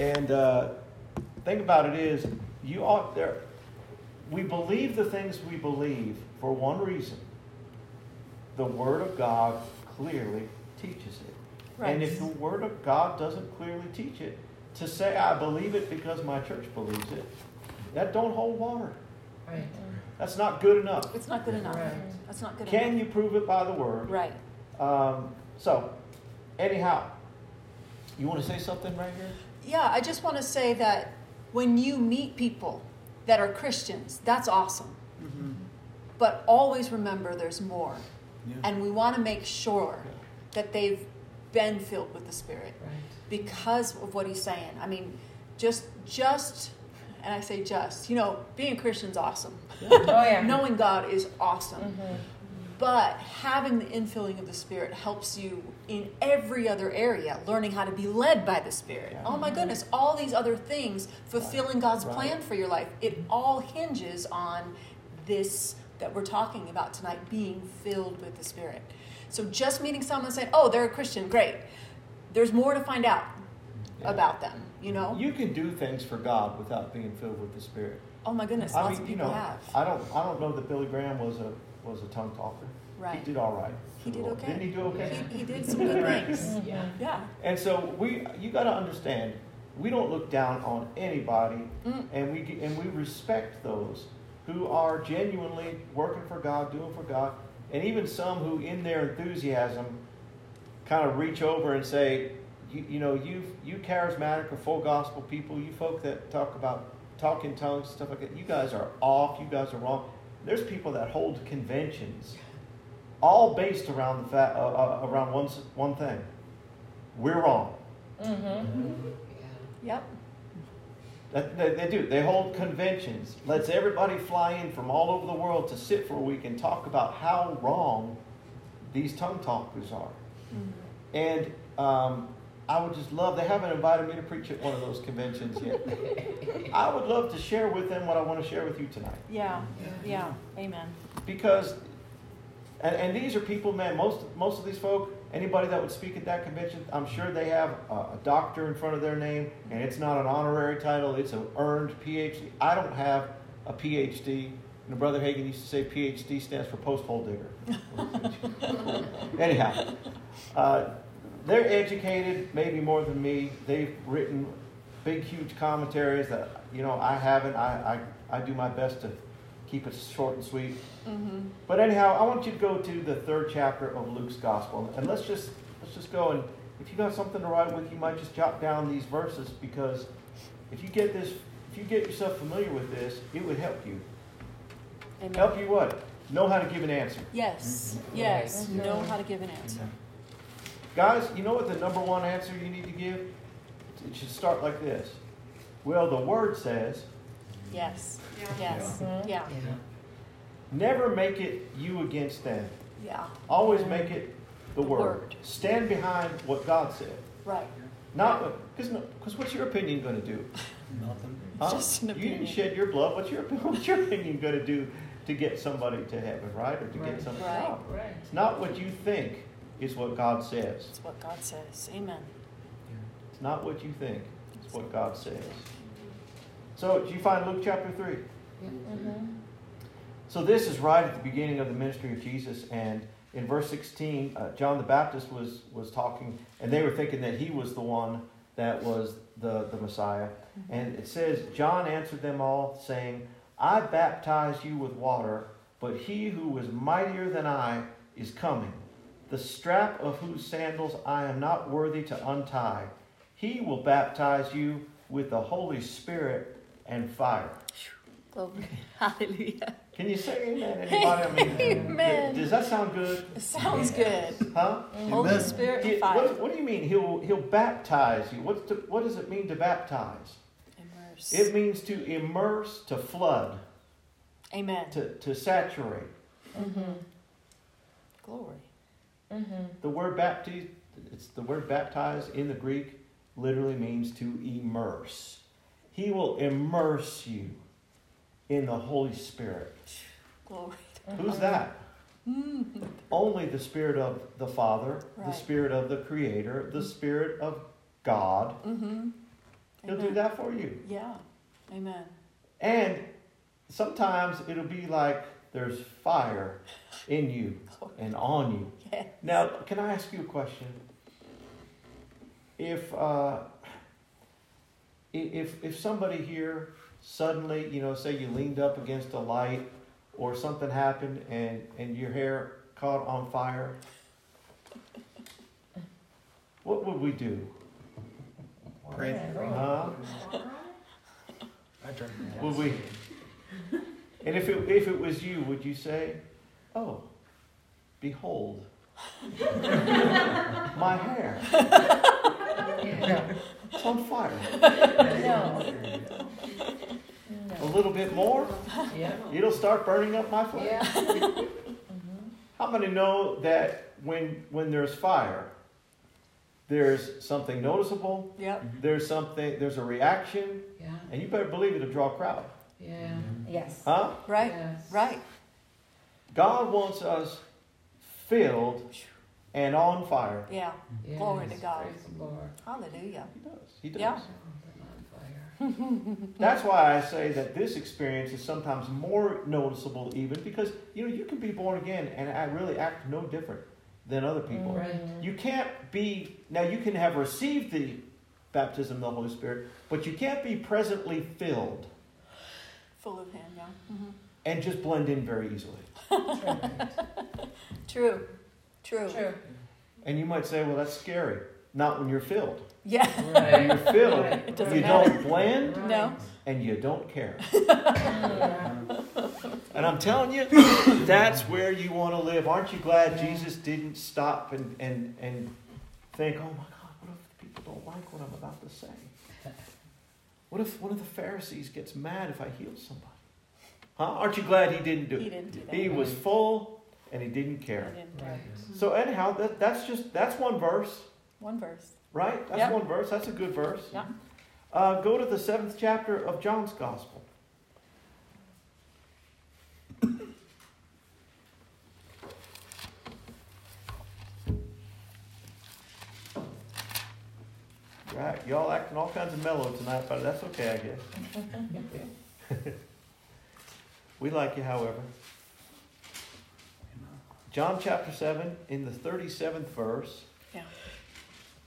And uh, think about it is, you ought there. We believe the things we believe for one reason. The Word of God clearly teaches it. Right. And if the Word of God doesn't clearly teach it, to say I believe it because my church believes it, that don't hold water. Right. That's not good enough. It's not good enough. Right. That's not good Can enough. Can you prove it by the Word? Right. Um, so, anyhow, you want to say something right here? Yeah, I just want to say that when you meet people that are Christians, that's awesome. But always remember there's more. Yeah. And we want to make sure that they've been filled with the Spirit Right. because of what he's saying. I mean, just, just, and I say just, you know, being a Christian's awesome. Oh yeah. Knowing God is awesome. Mhm. But having the infilling of the Spirit helps you in every other area, learning how to be led by the Spirit. Yeah. Oh my goodness, all these other things, fulfilling God's Right. plan for your life, it all hinges on this that we're talking about tonight being filled with the Spirit. So just meeting someone saying, oh, they're a Christian, great. There's more to find out Yeah. about them, you know? You can do things for God without being filled with the Spirit. oh my goodness, I lots mean, of you people know, have. I don't, I don't know that Billy Graham was a was a tongue talker. Right. He did all right. He did okay. Didn't he do okay? He, he did some good things. Yeah. Yeah. And so we, you got to understand, we don't look down on anybody, Mm. and we and we respect those who are genuinely working for God, doing for God, and even some who, in their enthusiasm, kind of reach over and say, you, you know, you you charismatic or full gospel people, you folk that talk about talking tongues stuff like that, you guys are off. You guys are wrong. There's people that hold conventions, all based around the fact uh, uh, around one one thing. We're wrong. Mhm. Yep. That, they, they do. They hold conventions. Lets everybody fly in from all over the world to sit for a week and talk about how wrong these tongue talkers are. And um, I would just love. They haven't invited me to preach at one of those conventions yet. I would love to share with them what I want to share with you tonight Yeah. Yeah. Amen. because, and, and these are people, man. Most most of these folk, anybody that would speak at that convention, I'm sure they have a, a doctor in front of their name, and it's not an honorary title; it's an earned PhD. I don't have a PhD. And Brother Hagin used to say PhD stands for post hole digger. Anyhow, uh, they're educated, maybe more than me. They've written big, huge commentaries that you know I haven't. I I, I do my best to keep it short and sweet. Mm-hmm. But anyhow, I want you to go to the third chapter of Luke's gospel, and let's just let's just go and if you got something to write with, you might just jot down these verses because if you get this, if you get yourself familiar with this, it would help you. Amen. Help you what? Know how to give an answer. Yes. Mm-hmm. Yes. Mhm. Know how to give an answer. Guys, you know what the number one answer you need to give? It should start like this. Well, the word says, Yes. Yes. Mhm. Yeah. Yeah. never make it you against them. Yeah. Always make it the The word. word. Stand behind what God said. Right. Not because because what's your opinion going to do? Nothing. Huh? Just an opinion. You didn't shed your blood. What's your what's your opinion going to do to get somebody to heaven, right? Or to Right. get somebody? Right. No. Right. It's not what you think. It's what God says. It's what God says. Amen. It's not what you think. It's what God says. So, do you find Luke chapter three? Mhm. So this is right at the beginning of the ministry of Jesus, and in verse 16, uh, John the Baptist was was talking, and they were thinking that he was the one that was the, the Messiah. And it says, John answered them all, saying, I baptize you with water, but he who is mightier than I is coming, the strap of whose sandals I am not worthy to untie. He will baptize you with the Holy Spirit and fire. Glory. Hallelujah. Can you say amen? Anybody? I mean, Amen. Does that sound good? It sounds good. Huh? Holy Amen. Spirit He- and fire. what, what do you mean? He'll he'll baptize you. What's the, what does it mean to baptize? Immerse. It means to immerse, to flood, Amen. to, to saturate. Mhm. Glory. Mhm. The word baptize, it's the word baptize in the Greek literally means to immerse. He will immerse you in the Holy Spirit. Glory. Who's that? Mm. Only the Spirit of the Father, the Spirit of the Creator, the Spirit of God. Mm-hmm. He'll do that for you. Yeah. Amen. And sometimes it'll be like there's fire in you and on you. Yeah. Now, can I ask you a question? If uh, if if somebody here suddenly, you know, say you leaned up against a light or something happened and and your hair caught on fire, what would we do? Pray. Huh? I Would we? And if it if it was you, would you say, "Oh, behold, my hair, Yeah. It's on fire." No. A little bit more, Yeah. it'll start burning up my flesh. Yeah. Mhm. How many know that when when there's fire, there's something noticeable, Yep. there's something, there's a reaction, Yeah. and you better believe it'll draw a crowd, Yeah. Yes. huh? Right. Yes. Right. God wants us filled and on fire. Yeah. Yes. Glory to God. Praise the Lord. Hallelujah. He does. He does. Yeah. I'm on fire. That's why I say that this experience is sometimes more noticeable, even because you know you can be born again and I really act no different than other people. Right. You can't be now. You can have received the baptism of the Holy Spirit, but you can't be presently filled Full of Him. Yeah. hmm and just blend in very easily. True. True. True. And you might say, "Well, that's scary." Not when you're filled. Yeah. When you're filled, Right. You matter. don't blend No. and you don't care. Yeah. And I'm telling you, that's where you want to live. Aren't you glad Yeah. Jesus didn't stop and, and, and think, oh my God, what if people don't like what I'm about to say? What if one of the Pharisees gets mad if I heal somebody? Huh? Aren't you glad he didn't do it? He it? didn't do that. He was full and he didn't He care. didn't care. Right. So anyhow, that, that's just, that's one verse, One verse. right? That's Yeah. one verse. That's a good verse. Yeah. Uh, go to the seventh chapter of John's Gospel. Right, y'all acting all kinds of mellow tonight, but that's okay, I guess. We like you, however. John chapter 7, in the 37th verse, Yeah.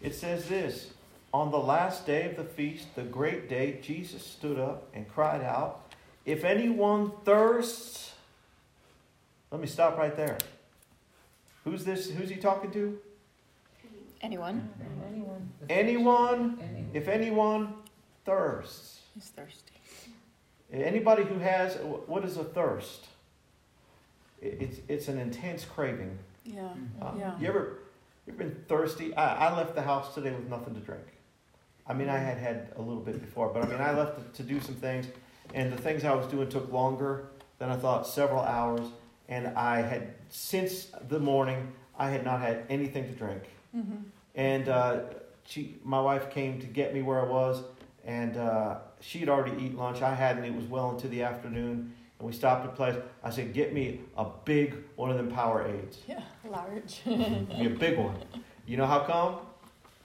it says this On the last day of the feast, the great day, Jesus stood up and cried out, If anyone thirsts, let me stop right there. Who's this? Who's he talking to? Anyone Anyone. Anyone, Anyone. if anyone thirsts. who's thirsty. Anybody who has, what is a thirst? It- It's, it's an intense craving. Yeah. Uh, Yeah. You ever, you ever been thirsty? I, I left the house today with nothing to drink. I mean, I had had a little bit before, but I mean, I left to, to do some things, and the things I was doing took longer than I thought, several hours, and I had, since the morning, I had not had anything to drink. Mm-hmm. And uh, she, my wife came to get me where I was, and uh, she had already eaten lunch. I hadn't. It was well into the afternoon, and we stopped at a place. I said, "Get me a big one of them Powerades. Yeah. Large. Give me a big one." You know how come?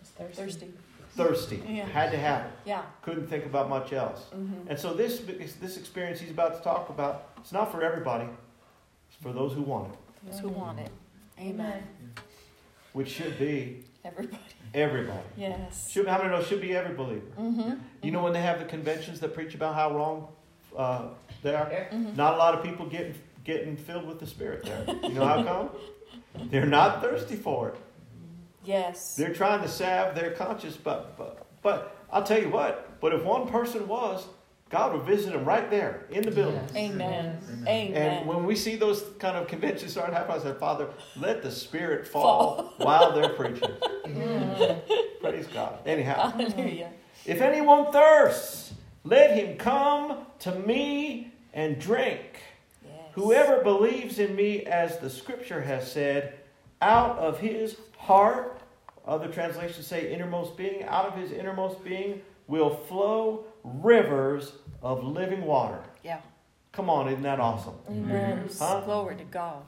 It's thirsty. thirsty. Thirsty. Yeah. Had to have it. Yeah. Couldn't think about much else. Mm-hmm. And so this this experience he's about to talk about, it's not for everybody. It's for those who want it, Those who want it. Amen. which should be Everybody. everybody. Yes. Should how many know should be every believer. Mm-hmm. You know when they have the conventions that preach about how wrong uh, they are? Mm-hmm. Not a lot of people getting getting filled with the Spirit there. You know how come? They're not thirsty for it. Yes. They're trying to salve their conscience, but but but I'll tell you what. But if one person was, God would visit them right there in the building. Yes. Amen. Yes. Amen. And when we see those kind of conventions start happening, I said, Father, let the Spirit fall, while they're preaching. Praise God. Anyhow, Hallelujah. if anyone thirsts, let him come to me and drink. Yes. Whoever believes in me, as the scripture has said, out of his heart, other translations say innermost being, out of his innermost being will flow rivers of living water. Yeah. Come on, isn't that awesome? Amen. Huh? Glory to God.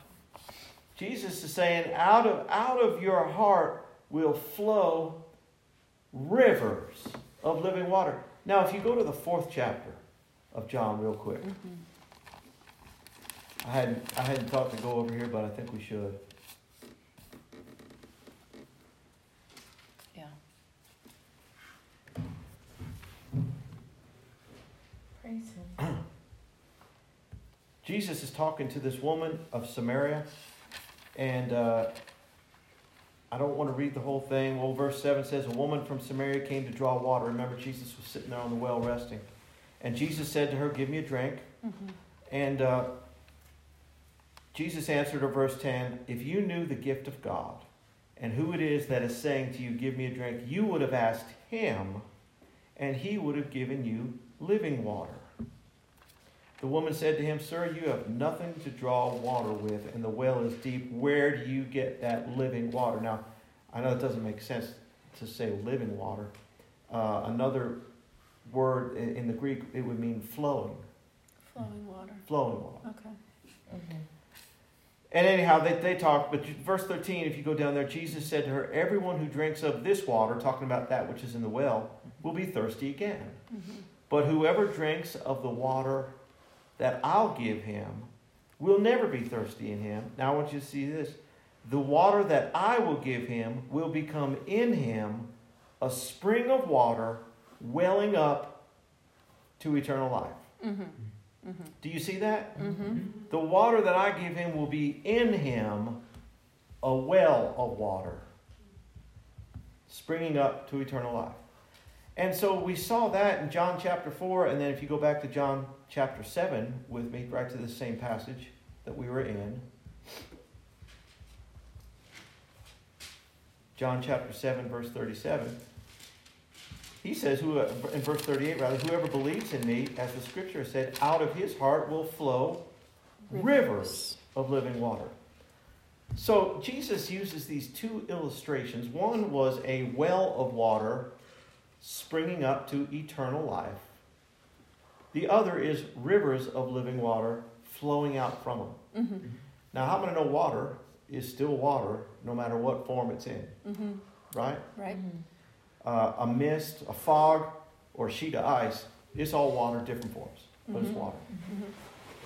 Jesus is saying, out of, out of your heart will flow rivers of living water. Now, if you go to the fourth chapter of John, real quick, Mhm. I hadn't I hadn't thought to go over here, but I think we should. Yeah. Praise him. Jesus is talking to this woman of Samaria, and uh, I don't want to read the whole thing. Well, verse 7 says, A woman from Samaria came to draw water. Remember, Jesus was sitting there on the well resting. And Jesus said to her, Give me a drink. Mhm. And uh, Jesus answered her, verse 10 If you knew the gift of God and who it is that is saying to you, Give me a drink, you would have asked him, and he would have given you living water. The woman said to him, Sir, you have nothing to draw water with, and the well is deep. Where do you get that living water? Now, I know it doesn't make sense to say living water. Uh, another word in in the Greek, it would mean flowing, Flowing water. flowing water. Okay. Mm-hmm. And anyhow, they, they talk, but verse 13, if you go down there, Jesus said to her, Everyone who drinks of this water, talking about that which is in the well, will be thirsty again. Mhm. But whoever drinks of the water that I'll give him will never be thirsty in him. Now I want you to see this. The water that I will give him will become in him a spring of water welling up to eternal life. Mhm. Mhm. Do you see that? Mhm. The water that I give him will be in him a well of water, springing up to eternal life. And so we saw that in John chapter 4, and then if you go back to John chapter 7 with me, right to the same passage that we were in. John chapter 7, verse 37. He says, who, in verse 38, rather, whoever believes in me, as the scripture said, out of his heart will flow rivers of living water. So Jesus uses these two illustrations. One was a well of water springing up to eternal life. The other is rivers of living water flowing out from them. Mhm. Now, how many know water is still water no matter what form it's in, Mhm. right? Right. Uh, a mist, a fog, or a sheet of ice, it's all water, different forms, but it's Mhm. water. Mhm.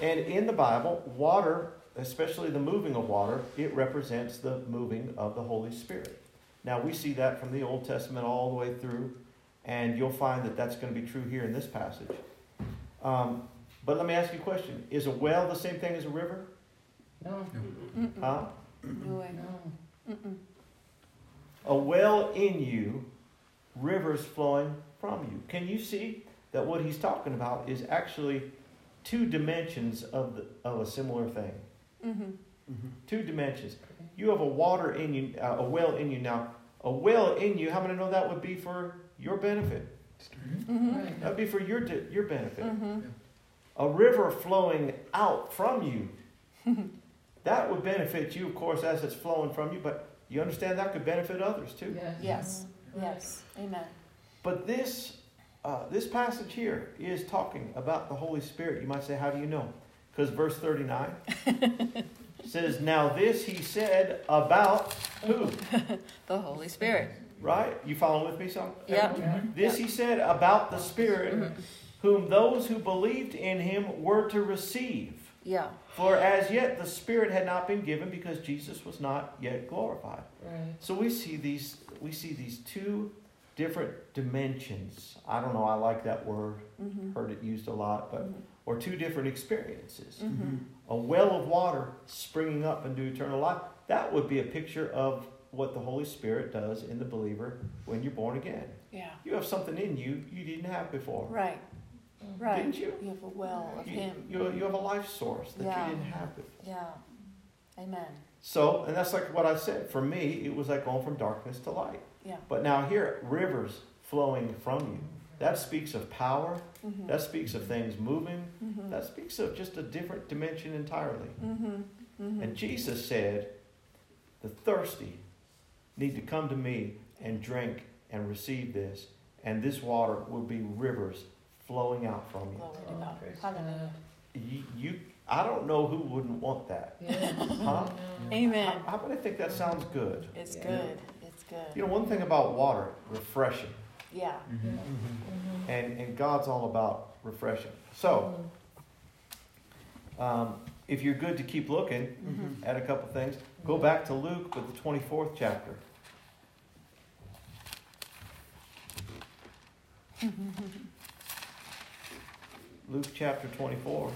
And in the Bible, water, especially the moving of water, it represents the moving of the Holy Spirit. Now, we see that from the Old Testament all the way through, and you'll find that that's going to be true here in this passage. Um, but let me ask you a question Is a well the same thing as a river? No, Mm-mm. Huh? No way. no. Mm-mm. A well in you, rivers flowing from you. Can you see that what he's talking about is actually two dimensions of, the, of a similar thing? Mhm. Two dimensions. You have a water in you, uh, a well in you now. A well in you, how many know that would be for your benefit? Mhm. Right. That would be for your, your benefit. Mhm. A river flowing out from you, that would benefit you, of course, as it's flowing from you, but you understand that could benefit others too. Yes. Yes. Right. Yes. Amen. But this, uh, this passage here is talking about the Holy Spirit. You might say, how do you know? Because verse 39 says, Now this he said about who? The Holy Spirit. Right? You following with me some? Yep. Yeah. This he said about the Spirit, Mhm. whom those who believed in him were to receive. Yeah. For as yet the Spirit had not been given because Jesus was not yet glorified. Right. So we see these we see these two different dimensions. I don't know, I like that word. Mm-hmm. Heard it used a lot, but or two different experiences. Mm-hmm. A well of water springing up into eternal life. That would be a picture of what the Holy Spirit does in the believer when you're born again. Yeah. You have something in you you didn't have before. Right. Right. Didn't you? You have a well of You, Him. you, you have a life source that Yeah. you didn't have before. Yeah. Amen. So, and that's like what I said. For me, it was like going from darkness to light. Yeah. But now here, rivers flowing from you. That speaks of power. Mm-hmm. That speaks of things moving. mm-hmm. That speaks of just a different dimension entirely. mm-hmm. Mm-hmm. And Jesus said, the thirsty need to come to me and drink and receive this, and this water will be rivers flowing out from you. Glory to Oh, God. praise Hallelujah. You, you I don't know who wouldn't want that. Yeah. Huh? Amen. How, how many think that sounds good? It's Yeah. good. It's good. You know, one thing about water, refreshing. Yeah. Mm-hmm. And, and God's all about refreshing. So, um, if you're good to keep looking Mhm. at a couple things, go back to Luke with the 24th chapter. Luke chapter 24.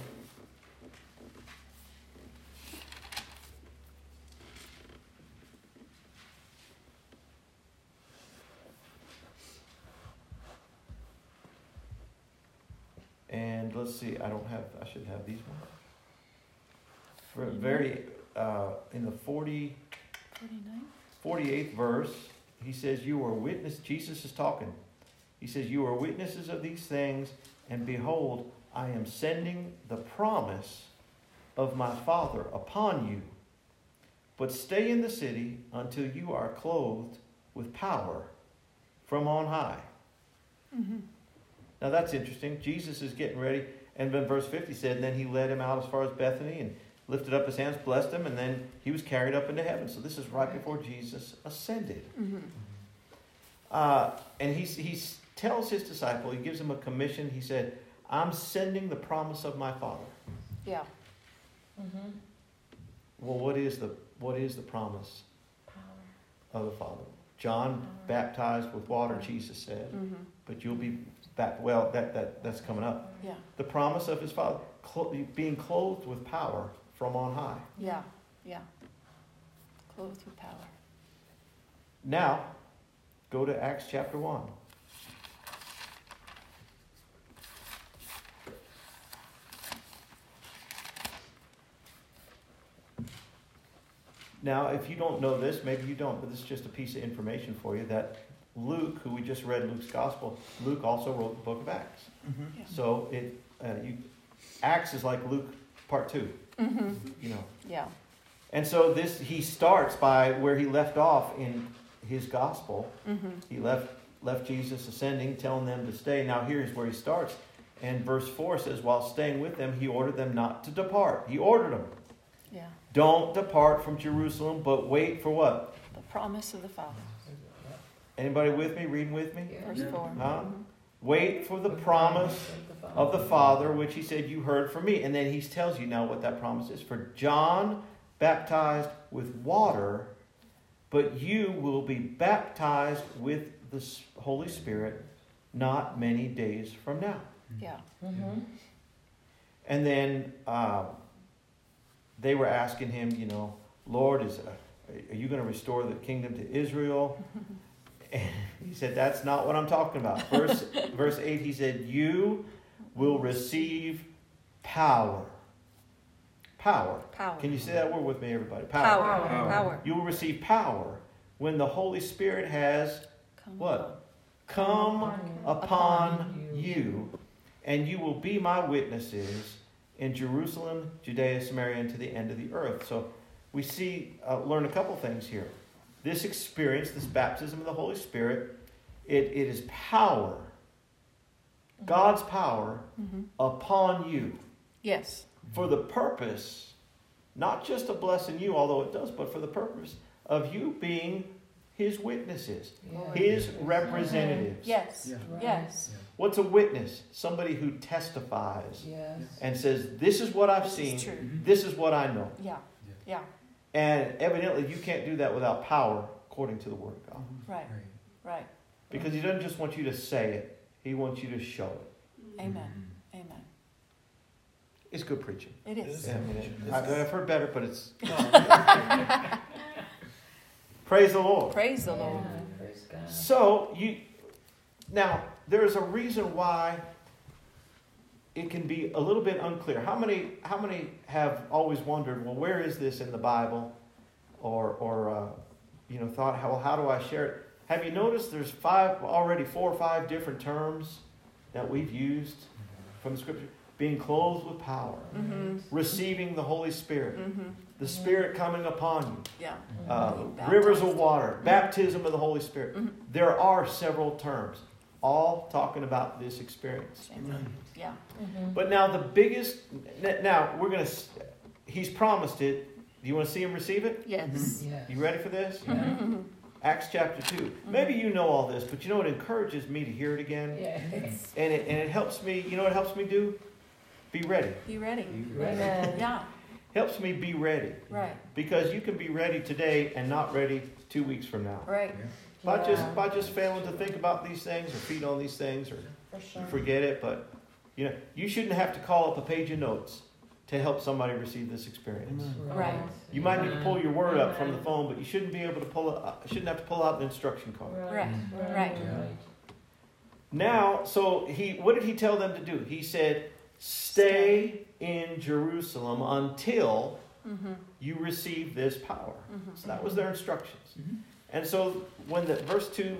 And let's see, I don't have, I should have these ones. For very, uh, in the 40, 49? 48th verse, he says, You are witness, Jesus is talking. He says, You are witnesses of these things, and behold, I am sending the promise of my Father upon you. But stay in the city until you are clothed with power from on high. Mm-hmm. Now that's interesting. Jesus is getting ready. And then verse 50 said, and then he led him out as far as Bethany and lifted up his hands, blessed him, and then he was carried up into heaven. So this is right before Jesus ascended. Mm-hmm. Uh, and he, he tells his disciple, he gives him a commission. He said, I'm sending the promise of my Father. Yeah. Mm-hmm. Well, what is the, what is the promise Power. of the Father? John baptized with water, Jesus said, Mm-hmm. but you'll be back. Well, that, that, that's coming up. Yeah. The promise of his Father, clo- being clothed with power from on high. Yeah. Yeah. Clothed with power. Now, go to Acts chapter 1. Now, if you don't know this, maybe you don't, but this is just a piece of information for you that Luke, who we just read Luke's gospel, Luke also wrote the book of Acts. Yeah. So it, uh, you, Acts is like Luke part two, Mm-hmm. you know. Yeah. And so this he starts by where he left off in his gospel. Mm-hmm. He left left Jesus ascending, telling them to stay. Now here's where he starts. And verse 4 says, While staying with them, he ordered them not to depart. He ordered them. Yeah. Don't depart from Jerusalem, but wait for what? The promise of the Father. Anybody with me? Reading with me? Verse 4. Huh? Wait for the promise of the Father, which he said you heard from me. And then he tells you now what that promise is. For John baptized with water, but you will be baptized with the Holy Spirit not many days from now. Yeah. Mm-hmm. And then uh, they were asking him, you know, Lord, is uh, are you going to restore the kingdom to Israel? And he said, That's not what I'm talking about. Verse verse eight, he said, You will receive power. Power. Power. Can you say that word with me, everybody? Power. Power. Power. You will receive power when the Holy Spirit has Come what? Come upon you, and you will be my witnesses in Jerusalem, Judea, Samaria, and to the end of the earth. So we see, uh, learn a couple things here. This experience, this baptism of the Holy Spirit, it, it is power, God's power Mm-hmm. upon you Yes. for the purpose, not just of blessing you, although it does, but for the purpose of you being his witnesses, his representatives. Yes. Yeah. Yes. What's a witness? Somebody who testifies Yes. and says, This is what I've This seen, is true. this is what I know. Yeah. Yeah. And evidently, you can't do that without power, according to the Word of God. Right. Right. Because He doesn't just want you to say it, He wants you to show it. Amen. Amen. It's good preaching. It is. Yeah, I mean, it- I- I've heard better, but it's. Praise the Lord. Praise the Lord. Yeah, Praise God. So you now there's a reason why it can be a little bit unclear. How many how many have always wondered, well, where is this in the Bible, or or uh, you know thought, how how do I share it? Have you noticed there's five already four or five different terms that we've used from the Scripture? Being clothed with power, Mm-hmm. receiving the Holy Spirit, Mm-hmm. the Spirit coming upon you Yeah. uh, rivers of baptized. water, baptism of the Holy Spirit. Mhm. There are several terms, all talking about this experience. Same thing. Yeah. But now the biggest, now we're going to, he's promised it. Do you want to see him receive it? Yes. Yes. You ready for this? Yeah. Acts chapter 2. Mm-hmm. Maybe you know all this, but you know it encourages me to hear it again. Yeah. And it, and it helps me, you know what it helps me do? Be ready. Be ready. Amen. Yeah, Helps me be ready. right, Because you can be ready today and not ready two weeks from now. right. By just by just failing to think about these things or feed on these things or For sure. you forget it, but you know, you shouldn't have to call up a page of notes to help somebody receive this experience. Right. You might need to pull your word up from the phone, but you shouldn't be able to pull it. Shouldn't have to pull out an instruction card. Right, right. Now, so he, what did he tell them to do? He said, "Stay in Jerusalem until Mm-hmm. you receive this power." Mhm. So that was their instructions. Mhm. And so when the verse two,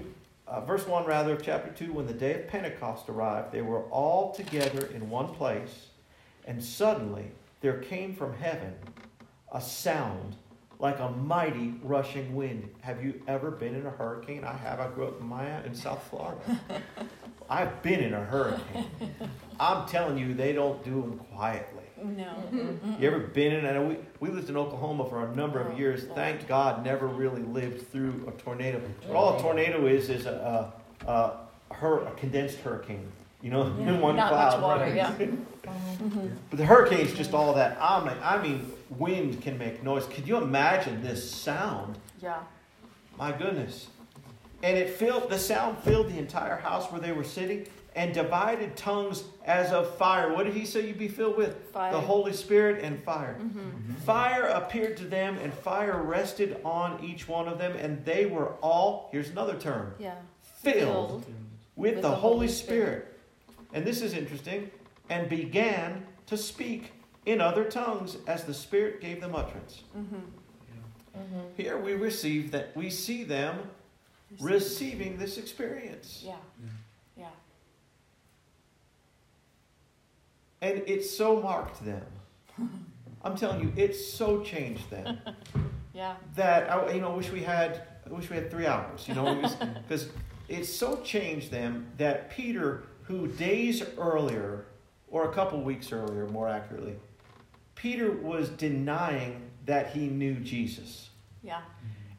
uh, verse one rather of chapter two, when the day of Pentecost arrived, they were all together in one place, and suddenly there came from heaven a sound like a mighty rushing wind. Have you ever been in a hurricane? I have. I grew up in Miami in South Florida. I've been in a hurricane. I'm telling you, they don't do them quietly. No. You ever been in? I know we, we lived in Oklahoma for a number Oh, of years. Thank God, never really lived through a tornado. But all a tornado is is a, a, a, hur- a condensed hurricane. You know, Yeah. in one Not cloud. much water, right? yeah. Mm-hmm. But the hurricane's just all that. I mean, I mean, wind can make noise. Could you imagine this sound? Yeah. My goodness. And it filled the sound filled the entire house where they were sitting and divided tongues as of fire. What did he say you'd be filled with? Fire. The Holy Spirit and fire. Mm-hmm. Fire appeared to them, and fire rested on each one of them, and they were all, here's another term, Yeah. filled with, the, Holy Spirit. And this is interesting, and began to speak in other tongues as the Spirit gave them utterance. Mm-hmm. Here we receive that we see them receiving this experience. Yeah. Yeah. And it so marked them. I'm telling you, it so changed them. Yeah. that I, you know, wish we had, I wish we had three hours, you know, because it so changed them that Peter, who days earlier, or a couple weeks earlier, more accurately, Peter was denying that he knew Jesus, Yeah.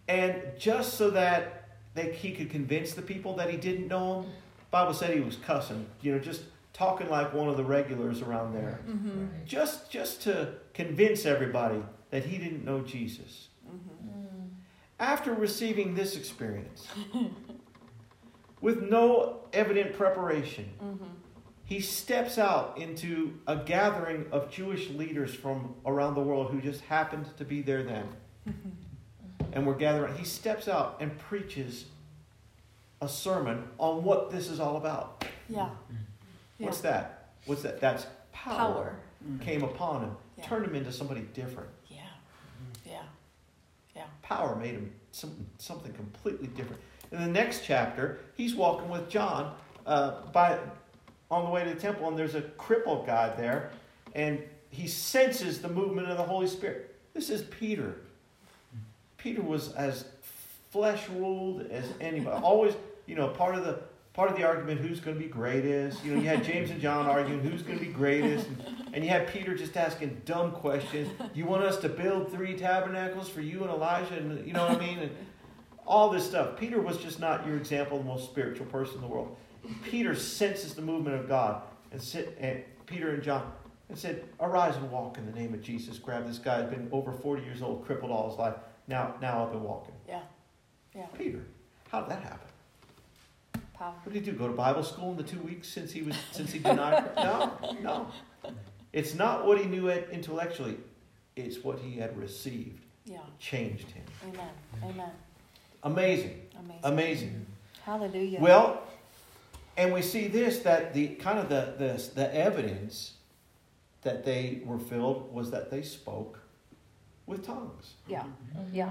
and just so that they, he could convince the people that he didn't know him, Bible said he was cussing, you know, just talking like one of the regulars around there, Mm-hmm. just just to convince everybody that he didn't know Jesus. Mm-hmm. After receiving this experience, with no evident preparation, Mm-hmm. he steps out into a gathering of Jewish leaders from around the world who just happened to be there then. Mm-hmm. And we're gathering. He steps out and preaches a sermon on what this is all about. Yeah. Mm-hmm. What's that? What's that? That's power, Power. Mm-hmm. came upon him, Yeah. turned him into somebody different. Yeah. Yeah. Yeah. Power made him some, something completely different. In the next chapter, he's walking with John uh, by on the way to the temple, and there's a crippled guy there, and he senses the movement of the Holy Spirit. This is Peter. Peter was as flesh ruled as anybody. Always, you know, part of the part of the argument who's going to be greatest. You know, you had James and John arguing who's going to be greatest, and, and you had Peter just asking dumb questions. You want us to build three tabernacles for you and Elijah, and you know what I mean, and all this stuff. Peter was just not your example, the most spiritual person in the world. Peter senses the movement of God, and sit and Peter and John and said, "Arise and walk in the name of Jesus." Grab this guy who's been over forty years old, crippled all his life. Now, now up and walking. Yeah. Yeah. Peter, how did that happen? Power. What did he do? Go to Bible school in the two weeks since he was since he denied? No, no. It's not what he knew it intellectually. It's what he had received Yeah. changed him. Amen. Amen. Amazing, Amazing. amazing. Hallelujah. Well, and we see this that the kind of the the, the evidence that they were filled was that they spoke with tongues. yeah. Mm-hmm. Yeah.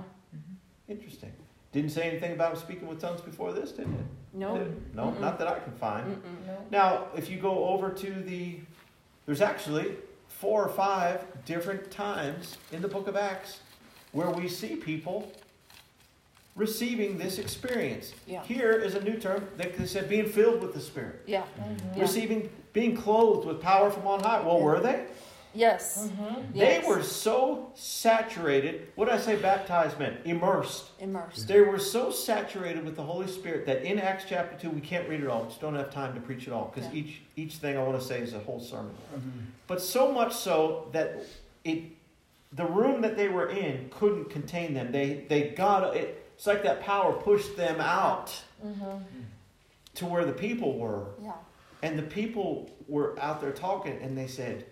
Interesting. Didn't say anything about speaking with tongues before this, did it? No. Did it? No, Mm-mm. not that I can find. Mm-mm. No. Now, if you go over to the, there's actually four or five different times in the book of Acts where we see people receiving this experience. Yeah. Here is a new term that they said being filled with the Spirit, Yeah. Mhm. Yeah. receiving, being clothed with power from on high. Well, Yeah. were they? Yes. Mm-hmm. yes. They were so saturated. What did I say baptized meant? Immersed. immersed. They were so saturated with the Holy Spirit that in Acts chapter 2, we can't read it all. We just don't have time to preach it all because Yeah. each, each thing I want to say is a whole sermon. Mhm. But so much so that it, the room that they were in couldn't contain them. They, they got it. It's like that power pushed them out Mm-hmm. to where the people were. Yeah. And the people were out there talking, and they said,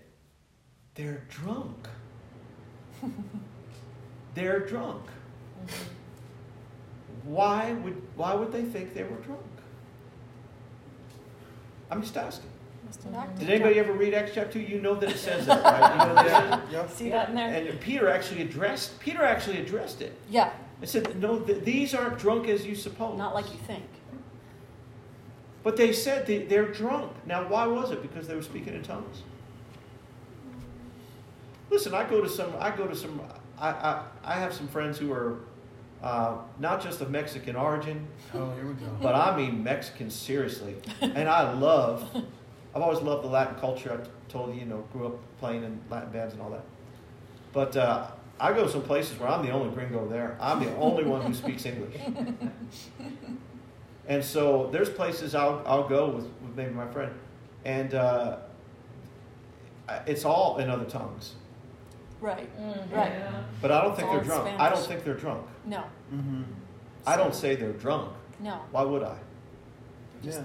They're drunk. They're drunk. Why would, why would they think they were drunk? I'm just asking. Must have knocked Did anybody ever read Acts chapter 2? You know that it says that, right? You know that it says it? See that in there? And Peter actually addressed Peter actually addressed it. Yeah. It said, "No, th- these aren't drunk as you suppose." Not like you think. But they said they, they're drunk. Now, why was it? Because they were speaking in tongues. Listen, I go to some. I go to some. I I, I have some friends who are uh, not just of Mexican origin, Oh, here we go. but I mean Mexican seriously. And I love. I've always loved the Latin culture. I told you, you know, grew up playing in Latin bands and all that. But uh, I go some places where I'm the only gringo there. I'm the only one who speaks English. And so there's places I'll, I'll go with, with maybe my friend, and uh, it's all in other tongues. Right. Mm-hmm. Right. But I don't It's think all they're in drunk. I don't think they're drunk. No. Mm-hmm. I don't say they're drunk. No. Why would I? Yeah.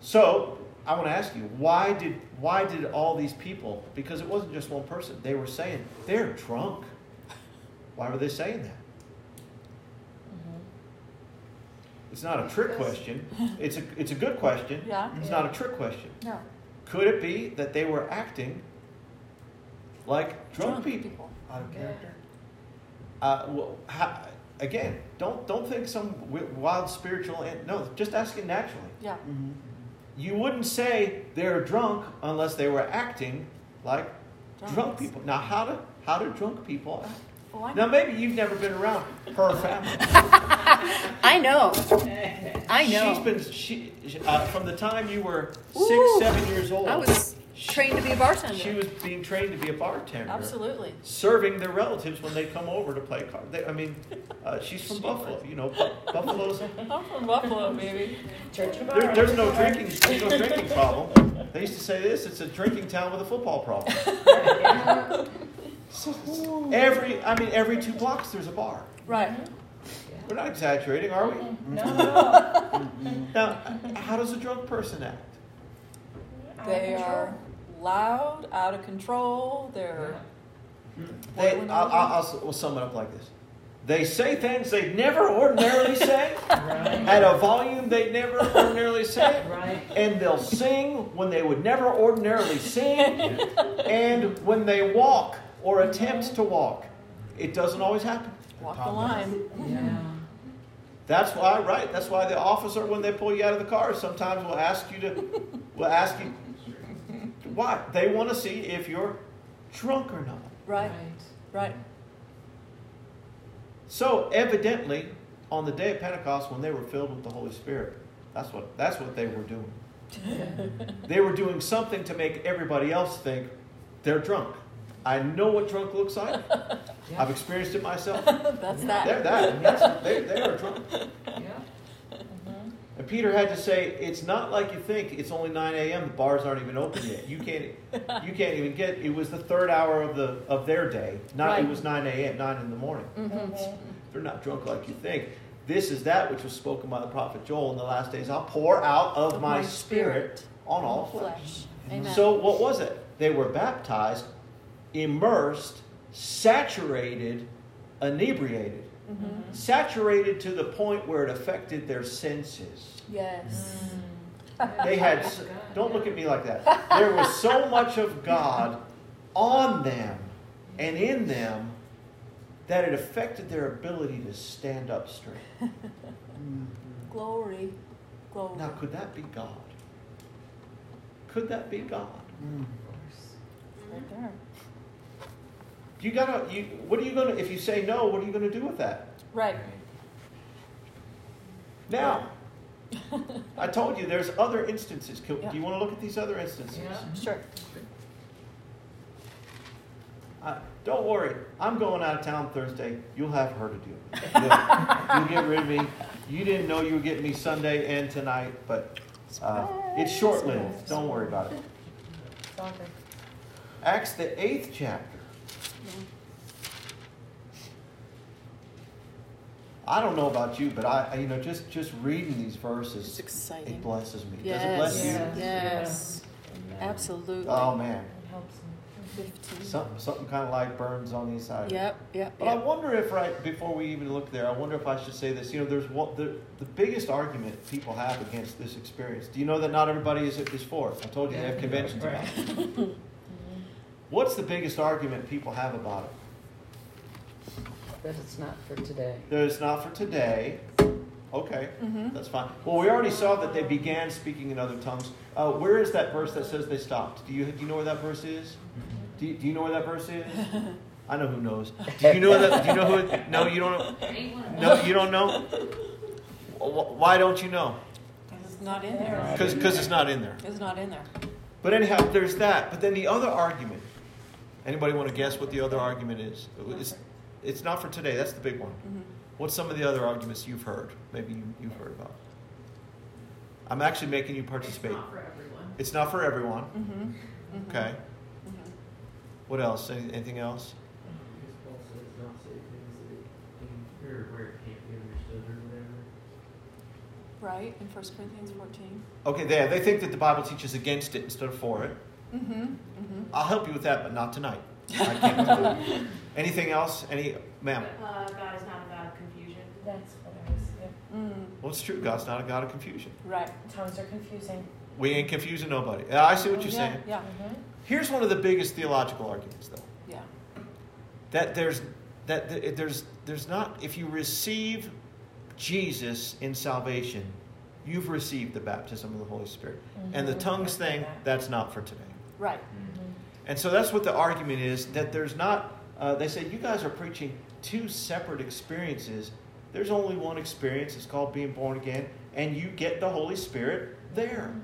So I want to ask you, why did why did all these people? Because it wasn't just one person. They were saying they're drunk. Why were they saying that? It's not a trick question. It's a it's a good question. Yeah. It's not a trick question. No. Could it be that they were acting like drunk, people? Out of character. Uh, well, how, again, don't don't think some wild spiritual. No, just ask it naturally. Yeah. Mm-hmm. You wouldn't say they're drunk unless they were acting like drunk Drunks. people. Now, how do how do drunk people act? Oh, Now, maybe you've never been around her family. I know. I know. She's been she, uh, from the time you were six, Ooh. seven years old. I was trained to be a bartender. She was being trained to be a bartender. Absolutely. serving their relatives when they come over to play cards. I mean, uh, she's from Buffalo. You know, Bu- Buffalo's. I'm from Buffalo, baby. Church of There, there's no drinking. There's no drinking problem. They used to say this: it's a drinking town with a football problem. Every, I mean, every two blocks there's a bar. Right. We're not exaggerating, are we? No, mm-hmm. no. Now, how does a drunk person act? They are loud, out of control. They're mm-hmm. They, What, when I'll, they're I'll, I'll, we'll sum it up like this: They say things they'd never ordinarily say Right. at a volume they'd never ordinarily say. Right. and they'll sing when they would never ordinarily sing, and when they walk or attempt to walk. It doesn't always happen. walk the line. Yeah. That's why, right? That's why the officer, when they pull you out of the car, sometimes will ask you to, will ask you, why? They want to see if you're drunk or not. Right. Right. So evidently, on the day of Pentecost, when they were filled with the Holy Spirit, that's what that's what they were doing. they were doing something to make everybody else think they're drunk. I know what drunk looks like. I've experienced it myself. That's They're that. that. That's, they, they are drunk. Yeah. And Peter had to say, "It's not like you think. It's only 9 a.m. The bars aren't even open yet. You can't. You can't even get. It was the third hour of the of their day. Not Right. it was 9 a.m. 9 in the morning. Mhm. They're not drunk like you think. This is that which was spoken by the prophet Joel in the last days. I'll pour out of, my, spirit, on all flesh. Flesh. So what was it? They were baptized, immersed, saturated, inebriated. Mhm. Saturated to the point where it affected their senses. Yes. They had, don't look at me like that. There was so much of God on them and in them that it affected their ability to stand up straight. Glory. Glory. Now, could that be God? Could that be God? Mm. Right there. You gotta. You, what are you gonna? If you say no, what are you gonna do with that? Right. Now, I told you there's other instances. Can- Yeah. Do you want to look at these other instances? Yeah. Sure. Uh, don't worry, I'm going out of town Thursday. You'll have her to deal with. You'll, get rid of me. You didn't know you were getting me Sunday and tonight, but uh, it's short lived. Don't worry about it. Acts, the eighth chapter. I don't know about you, but I, I- you know, just just reading these verses, It's exciting. it blesses me. Does it Yes. bless you? Yeah. Yes. Amen. Absolutely. Oh man, It helps them. 15. something something kind of like burns on the inside. Yep, yep, But I wonder if right before we even look there, I wonder if I should say this. You know, there's one the the biggest argument people have against this experience. Do you know that not everybody is is for it? I told you they have conventions about it. Mm-hmm. What's the biggest argument people have about it? That it's not for today. That it's not for today. Okay, Mhm. that's fine. Well, we already saw that they began speaking in other tongues. Uh, where is that verse that says they stopped? Do you do you know where that verse is? Do you, do you know where that verse is? I know who knows. Do you know that? Do you know who? it- No, you don't. know? No, you don't know. Why don't you know? Because It's not in there. Because it's not in there. It's not in there. But anyhow, there's that. But then the other argument. Anybody want to guess what the other argument is? It's, it's not for today. That's the big one. Mhm. What's some of the other arguments you've heard? Maybe you, you've heard about. I'm actually making you participate. It's not for everyone. It's not for everyone. Mhm. Mhm. Okay. Mhm. What else? Any, anything else? Because Paul says not say things that it can, or where it can't be understood or whatever. Right, in 1 Corinthians 14. Okay, there. They think that the Bible teaches against it instead of for it. Mm-hmm. Mm-hmm. I'll help you with that, but not tonight. I can't do. Anything else? Any, ma'am? Uh, God is not a God of confusion. That's what I was, yeah. Mm, Well, it's true. God's not a God of confusion. right. Tongues are confusing. We ain't confusing nobody. I see what you're yeah, saying. Yeah, Mhm. Here's one of the biggest theological arguments, though. yeah. that there's that there's there's not if you receive Jesus in salvation, you've received the baptism of the Holy Spirit. And the tongues thing, That. that's not for today. Right. Mhm. And so that's what the argument is that there's not. Uh, they say you guys are preaching two separate experiences. There's only one experience. It's called being born again, and you get the Holy Spirit there.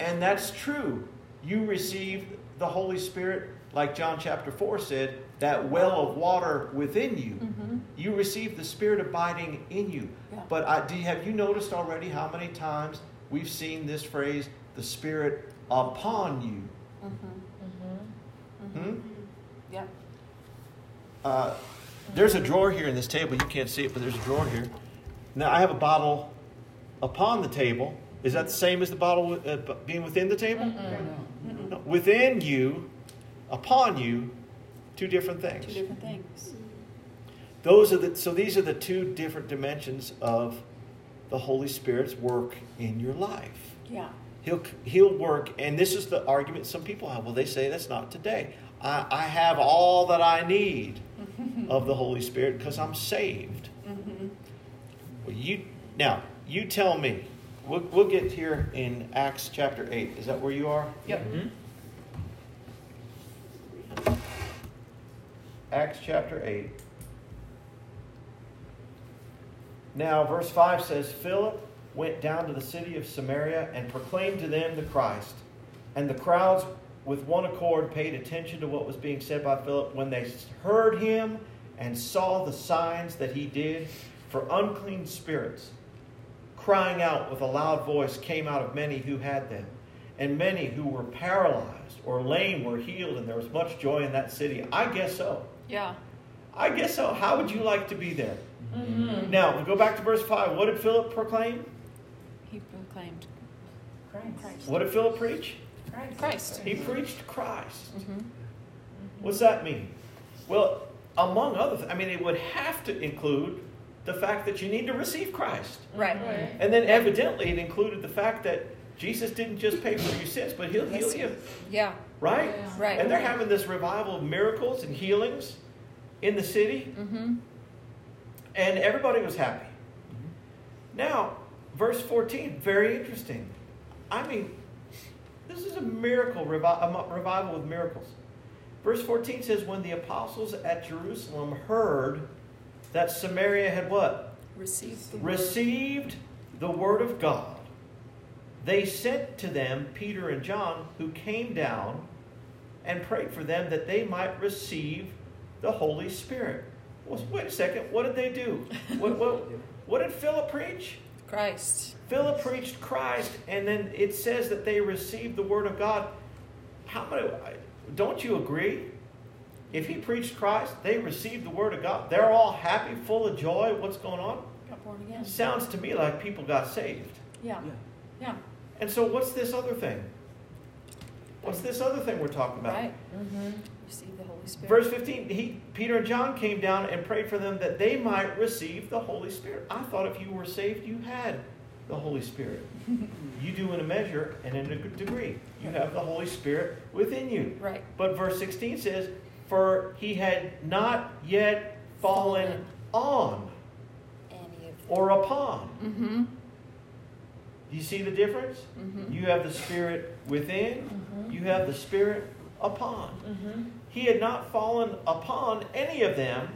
And that's true. You receive the Holy Spirit, like John chapter 4 said, that well of water within you. Mm-hmm. You receive the Spirit abiding in you. Yeah. But I, do have you noticed already how many times we've seen this phrase, the Spirit upon you? Mm-hmm. Mhm. Hmm? Yeah. Uh, there's a drawer here in this table. You can't see it, but there's a drawer here. Now, I have a bottle upon the table. Is that the same as the bottle uh, being within the table? Mm-mm. No, within you, upon you, two different things. Two different things. Those are the so these are the two different dimensions of the Holy Spirit's work in your life. Yeah. He'll he'll work, and this is the argument some people have. Well, they say that's not today. I, I have all that I need of the Holy Spirit because I'm saved. Mm-hmm. Well, you now you tell me. We'll, we'll get here in Acts chapter eight. Is that where you are? Yep. Acts chapter 8. Now, verse 5 says Philip went down to the city of Samaria and proclaimed to them the Christ. And the crowds, with one accord, paid attention to what was being said by Philip when they heard him and saw the signs that he did. For unclean spirits, crying out with a loud voice, came out of many who had them. And many who were paralyzed or lame were healed, and there was much joy in that city. I guess so. Yeah. I guess so. How would you like to be there? Mhm. Now, we go back to verse 5. What did Philip proclaim? He proclaimed Christ. Christ. What did Philip preach? Christ. Christ. He preached Christ. Mm-hmm. What's that mean? Well, among other things, I mean, it would have to include the fact that you need to receive Christ. Right. Right. And then evidently it included the fact that Jesus didn't just pay for your sins, but he'll heal you. Yeah. Right? Right. And they're having this revival of miracles and healings in the city. Mm-hmm. And everybody was happy. Now, verse 14, very interesting. I mean, this is a miracle, revi- a revival with miracles. Verse 14 says, When the apostles at Jerusalem heard that Samaria had what? Received the Received the word of God, they sent to them Peter and John, who came down and prayed for them that they might receive the Holy Spirit. Well, wait a second. What did they do? What, what, what did Philip preach? Christ. Philip preached Christ, and then it says that they received the word of God. How many? Don't you agree? If he preached Christ, they received the word of God. They're all happy, full of joy. What's going on? Got born again. Sounds to me like people got saved. Yeah. Yeah. And so, what's this other thing? What's this other thing we're talking about? Right. Mm-hmm. Receive the Holy Spirit. Verse 15, he, Peter and John came down and prayed for them that they might receive the Holy Spirit. I thought if you were saved, you had the Holy Spirit. you do in a measure and in a degree. You have the Holy Spirit within you. Right. But verse 16 says, For he had not yet fallen on Any of or upon. Mm-hmm. Do you see the difference? Mm-hmm. You have the Spirit within, Mm-hmm. you have the Spirit upon. Mm-hmm. He had not fallen upon any of them.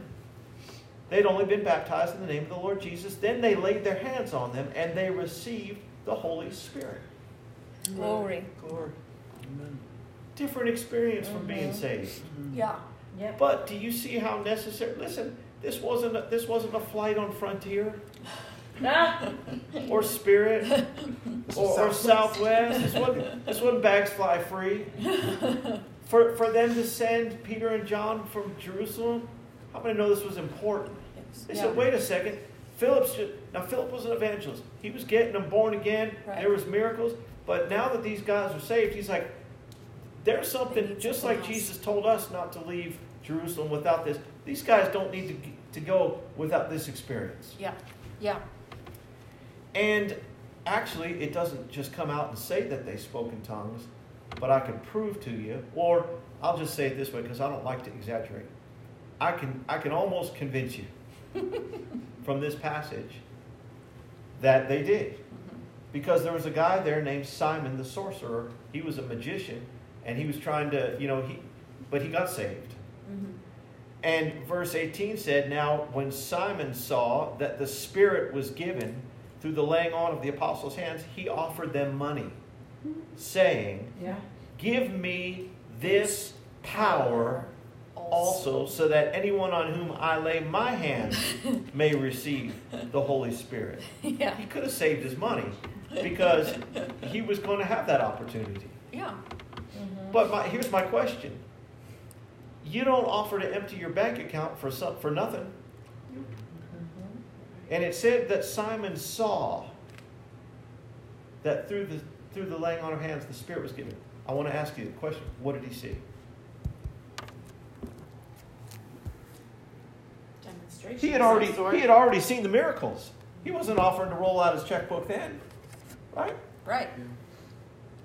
They'd only been baptized in the name of the Lord Jesus. Then they laid their hands on them and they received the Holy Spirit. Glory. Glory. Amen. Different experience from being saved. Yeah. Yep. But do you see how necessary? Listen, this wasn't a, this wasn't a flight on Frontier or Spirit or, or Southwest. Southwest. This wasn't this wasn't bags fly free. For for them to send Peter and John from Jerusalem, how many know this was important? They Yeah. said, wait a second. Philip's just, now Philip was an evangelist. He was getting them born again. Right. There was miracles. But now that these guys are saved, he's like, there's something, just like else. Jesus told us not to leave Jerusalem without this. These guys don't need to, to go without this experience. Yeah. Yeah. And actually, it doesn't just come out and say that they spoke in tongues, but I can prove to you, or I'll just say it this way because I don't like to exaggerate. I can, I can almost convince you from this passage that they did. Because there was a guy there named Simon the sorcerer. He was a magician, and he was trying to, you know, he, but he got saved. Mm-hmm. And verse 18 said, Now, when Simon saw that the Spirit was given through the laying on of the apostles' hands, he offered them money, saying, Yeah. Give me this power also, so that anyone on whom I lay my hands may receive the Holy Spirit. Yeah. He could have saved his money because he was going to have that opportunity. Yeah. Mm-hmm. But my, here's my question. You don't offer to empty your bank account for some, for nothing. Mm-hmm. And it said that Simon saw that through the through the laying on of hands the Spirit was given. I want to ask you the question: What did he see? Demonstration. He had already he had already seen the miracles. He wasn't offering to roll out his checkbook then, right? Right.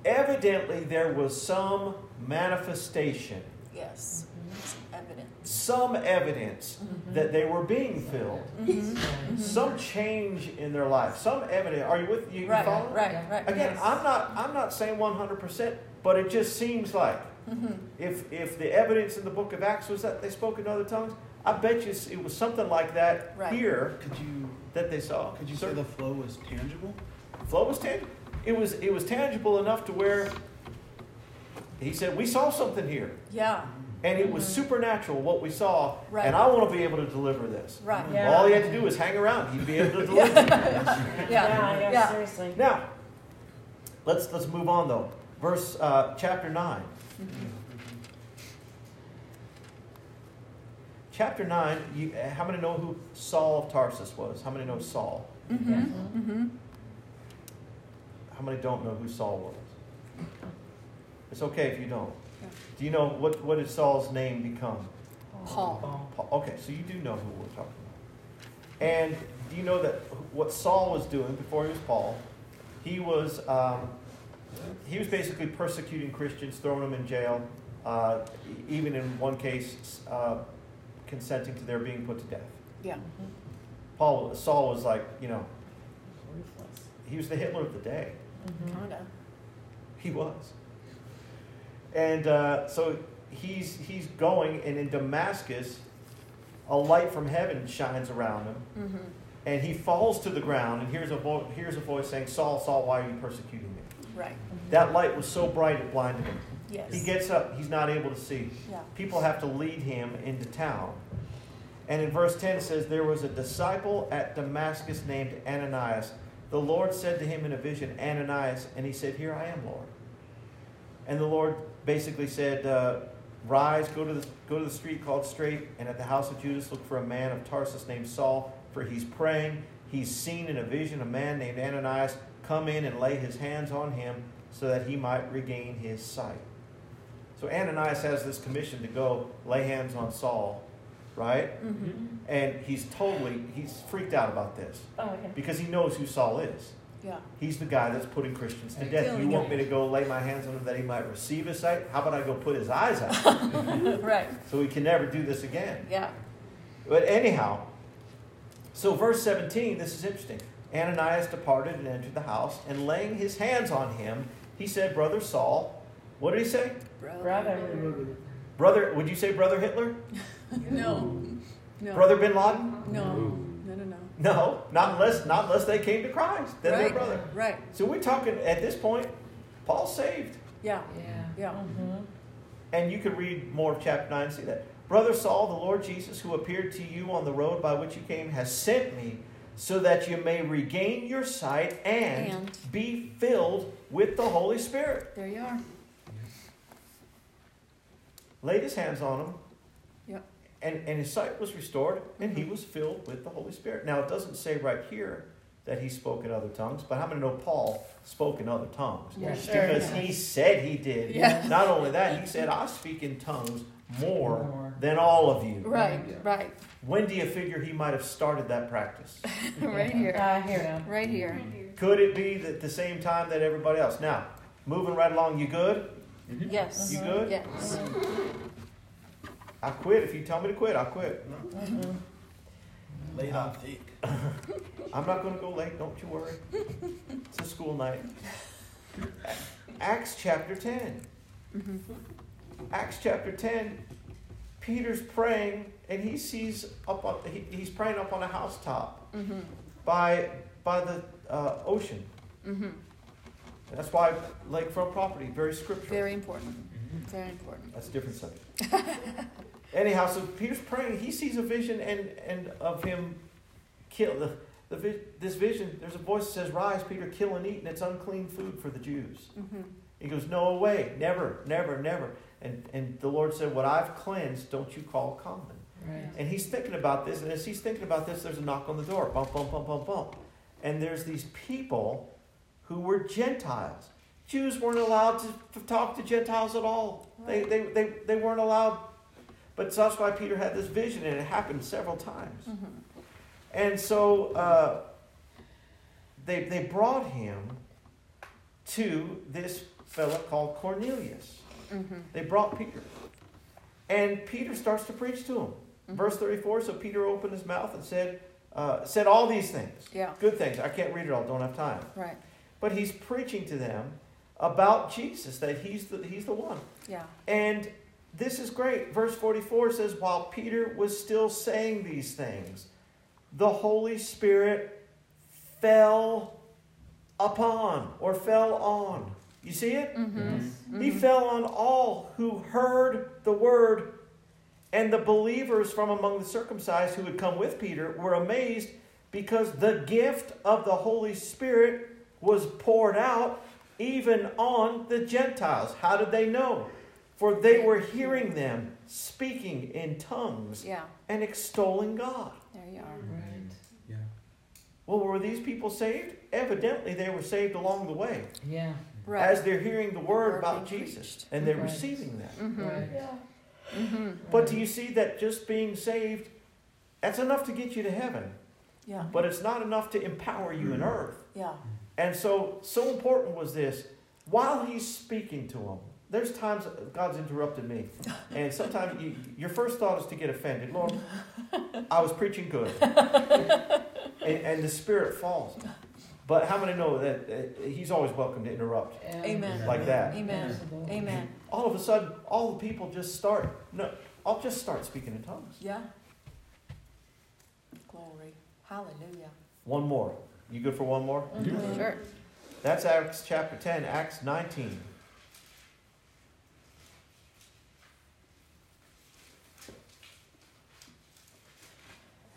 Evidently, there was some manifestation, Yes. Mm-hmm. Some evidence. some evidence that they were being filled. Mm-hmm. some change in their life, some evidence. Are you with you? you Right. following? Right. Right. Again, Yes. I'm not. I'm not saying 100, percent but it just seems like Mm-hmm. if if the evidence in the Book of Acts was that they spoke in other tongues, I bet you it was something like that Right. here Could you that they saw. could you say the flow was tangible? The flow was tangible? It was. It was tangible enough to where he said, "We saw something here." Yeah. And it was supernatural what we saw, Right. and I want to be able to deliver this. Right. Yeah. All he had to do was hang around; he'd be able to deliver. it. Yeah. Yeah. Yeah. Yeah. Seriously. Now, let's let's move on though. Verse uh, chapter 9 Chapter nine. You, uh, how many know who Saul of Tarsus was? How many know Saul? Mm-hmm. Mm-hmm. How many don't know who Saul was? It's okay if you don't. Yeah. Do you know what what did Saul's name become? Paul. Paul. Okay, so you do know who we're talking about. And do you know that what Saul was doing before he was Paul? He was um, he was basically persecuting Christians, throwing them in jail, uh, even in one case, uh, consenting to their being put to death. Yeah. Paul Saul was like, you know, Ruthless. he was the Hitler of the day. Mm-hmm. Kinda. He was. And uh, so he's he's going, and in Damascus, a light from heaven shines around him, Mm-hmm. and he falls to the ground. And here's a vo- here's a voice saying, "Saul, Saul, why are you persecuting me?" Right. That light was so bright it blinded him. Yes. He gets up, he's not able to see. Yeah. People have to lead him into town. And in verse 10 it says, There was a disciple at Damascus named Ananias. The Lord said to him in a vision, Ananias, and he said, Here I am, Lord. And the Lord basically said, uh, Rise, go to, the, go to the street called Straight, and at the house of Judas look for a man of Tarsus named Saul, for he's praying. He's seen in a vision a man named Ananias come in and lay his hands on him so that he might regain his sight. So Ananias has this commission to go lay hands on Saul, right? Mm-hmm. And he's totally, he's freaked out about this Oh, okay. because he knows who Saul is. Yeah. He's the guy that's putting Christians to death. You want me to go lay my hands on him that he might receive his sight? How about I go put his eyes out right. so he can never do this again? Yeah. But anyhow, so verse 17, this is interesting. Ananias departed and entered the house, and laying his hands on him, he said, Brother Saul, what did he say? Brother. Brother, would you say Brother Hitler? No. No. Brother Bin Laden? No. No. No. No. No, not unless not unless they came to Christ. Then they're Right. brother. Right. So we're talking at this point, Paul's saved. Yeah. Yeah. Yeah. Mm-hmm. And you could read more of chapter 9 and see that. Brother Saul, the Lord Jesus, who appeared to you on the road by which you came, has sent me so that you may regain your sight and, And. be filled with the Holy Spirit. There you are. Laid his hands on him. Yep. And, and his sight was restored, and he mm-hmm. was filled with the Holy Spirit. Now, it doesn't say right here that he spoke in other tongues, but how many know Paul spoke in other tongues? Yeah, Right. sure. Because he said he did. Yeah. Not only that, he said, I speak in tongues more More. than all of you. Right. Right. When do you figure he might have started that practice? right here. I hear him. Right here. Could it be that the same time that everybody else? Now, moving right along, you good? Yes. You good? Yes. I quit. If you tell me to quit, I'll quit. Lay it on thick. I'm not going to go late, don't you worry. It's a school night. Acts chapter 10. Mm-hmm. Acts chapter 10, Peter's praying and he sees up on, he, he's praying up on a housetop Mm-hmm. by, by the uh, ocean. Mm-hmm. That's why lakefront property, very scriptural. Very important. Very important. That's a different subject. Anyhow, so Peter's praying. He sees a vision and, and of him kill the, the this vision. There's a voice that says, "Rise, Peter, kill and eat, and it's unclean food for the Jews." Mm-hmm. He goes, "No way, never, never, never." And and the Lord said, "What I've cleansed, don't you call common." Right. And he's thinking about this, and as he's thinking about this, there's a knock on the door. Bump, bump, bump, bump, bump. And there's these people who were Gentiles. Jews weren't allowed to, to talk to Gentiles at all. They, they, they, they weren't allowed. But that's why Peter had this vision, and it happened several times. Mm-hmm. And so uh, they, they brought him to this fellow called Cornelius. Mm-hmm. They brought Peter. And Peter starts to preach to him. Mhm. Verse 34 So Peter opened his mouth and said, uh, said all these things. Yeah. Good things. I can't read it all, don't have time. Right. But he's preaching to them about Jesus, that he's the, he's the one. Yeah. And this is great. Verse 44 says, While Peter was still saying these things, the Holy Spirit fell upon or fell on. You see it? Mm-hmm. He fell on all who heard the word, and the believers from among the circumcised who had come with Peter were amazed because the gift of the Holy Spirit was poured out even on the Gentiles. How did they know? For they were hearing them speaking in tongues Yeah. and extolling God. There you are. Right. Yeah. Well, were these people saved? Evidently, they were saved along the way Yeah. Right. as they're hearing the word Word about Jesus preached. and they're Right. receiving that. mm-hmm. Right. Mm-hmm. But do you see that just being saved, that's enough to get you to heaven, Yeah. but it's not enough to empower you in earth. Yeah. And so, so important was this. While he's speaking to them, there's times God's interrupted me, and sometimes you, your first thought is to get offended. Lord, I was preaching good, and, and the Spirit falls. But how many know that He's always welcome to interrupt Amen. like that? Amen. Absolutely. Amen. All of a sudden, all the people just start. No, I'll just start speaking in tongues. Yeah. Glory. Hallelujah. One more. You good for one more? Mhm. Sure. That's Acts chapter 10, Acts 19.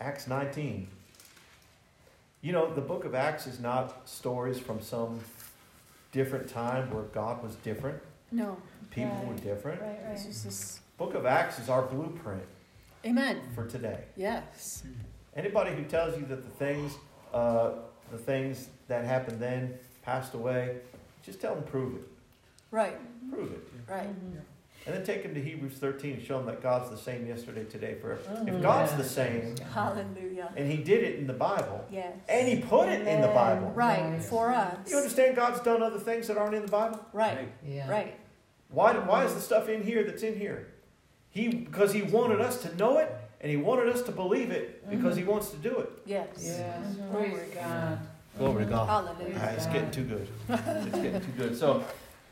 Acts 19. You know, the book of Acts is not stories from some different time where God was different, No. people were different. Right, This right. is this. Book of Acts is our blueprint Amen. for today. Yes. Anybody who tells you that the things, uh, the things that happened then passed away, just tell them prove it. Right. Prove it. Right. Mhm. And then take them to Hebrews 13 and show them that God's the same yesterday, today, forever. If Mhm. God's Yeah. the same, Hallelujah. and He did it in the Bible, Yes. and He put it in the Bible, Right. For us. you understand God's done other things that aren't in the Bible? Right. Yeah. Right. Why, why is the stuff in here that's in here? He because He wanted us to know it, and He wanted us to believe it because He wants to do it. Yes. Yes. Mhm. Praise God. Glory to God. Hallelujah. Ah, it's getting too good. It's getting too good. So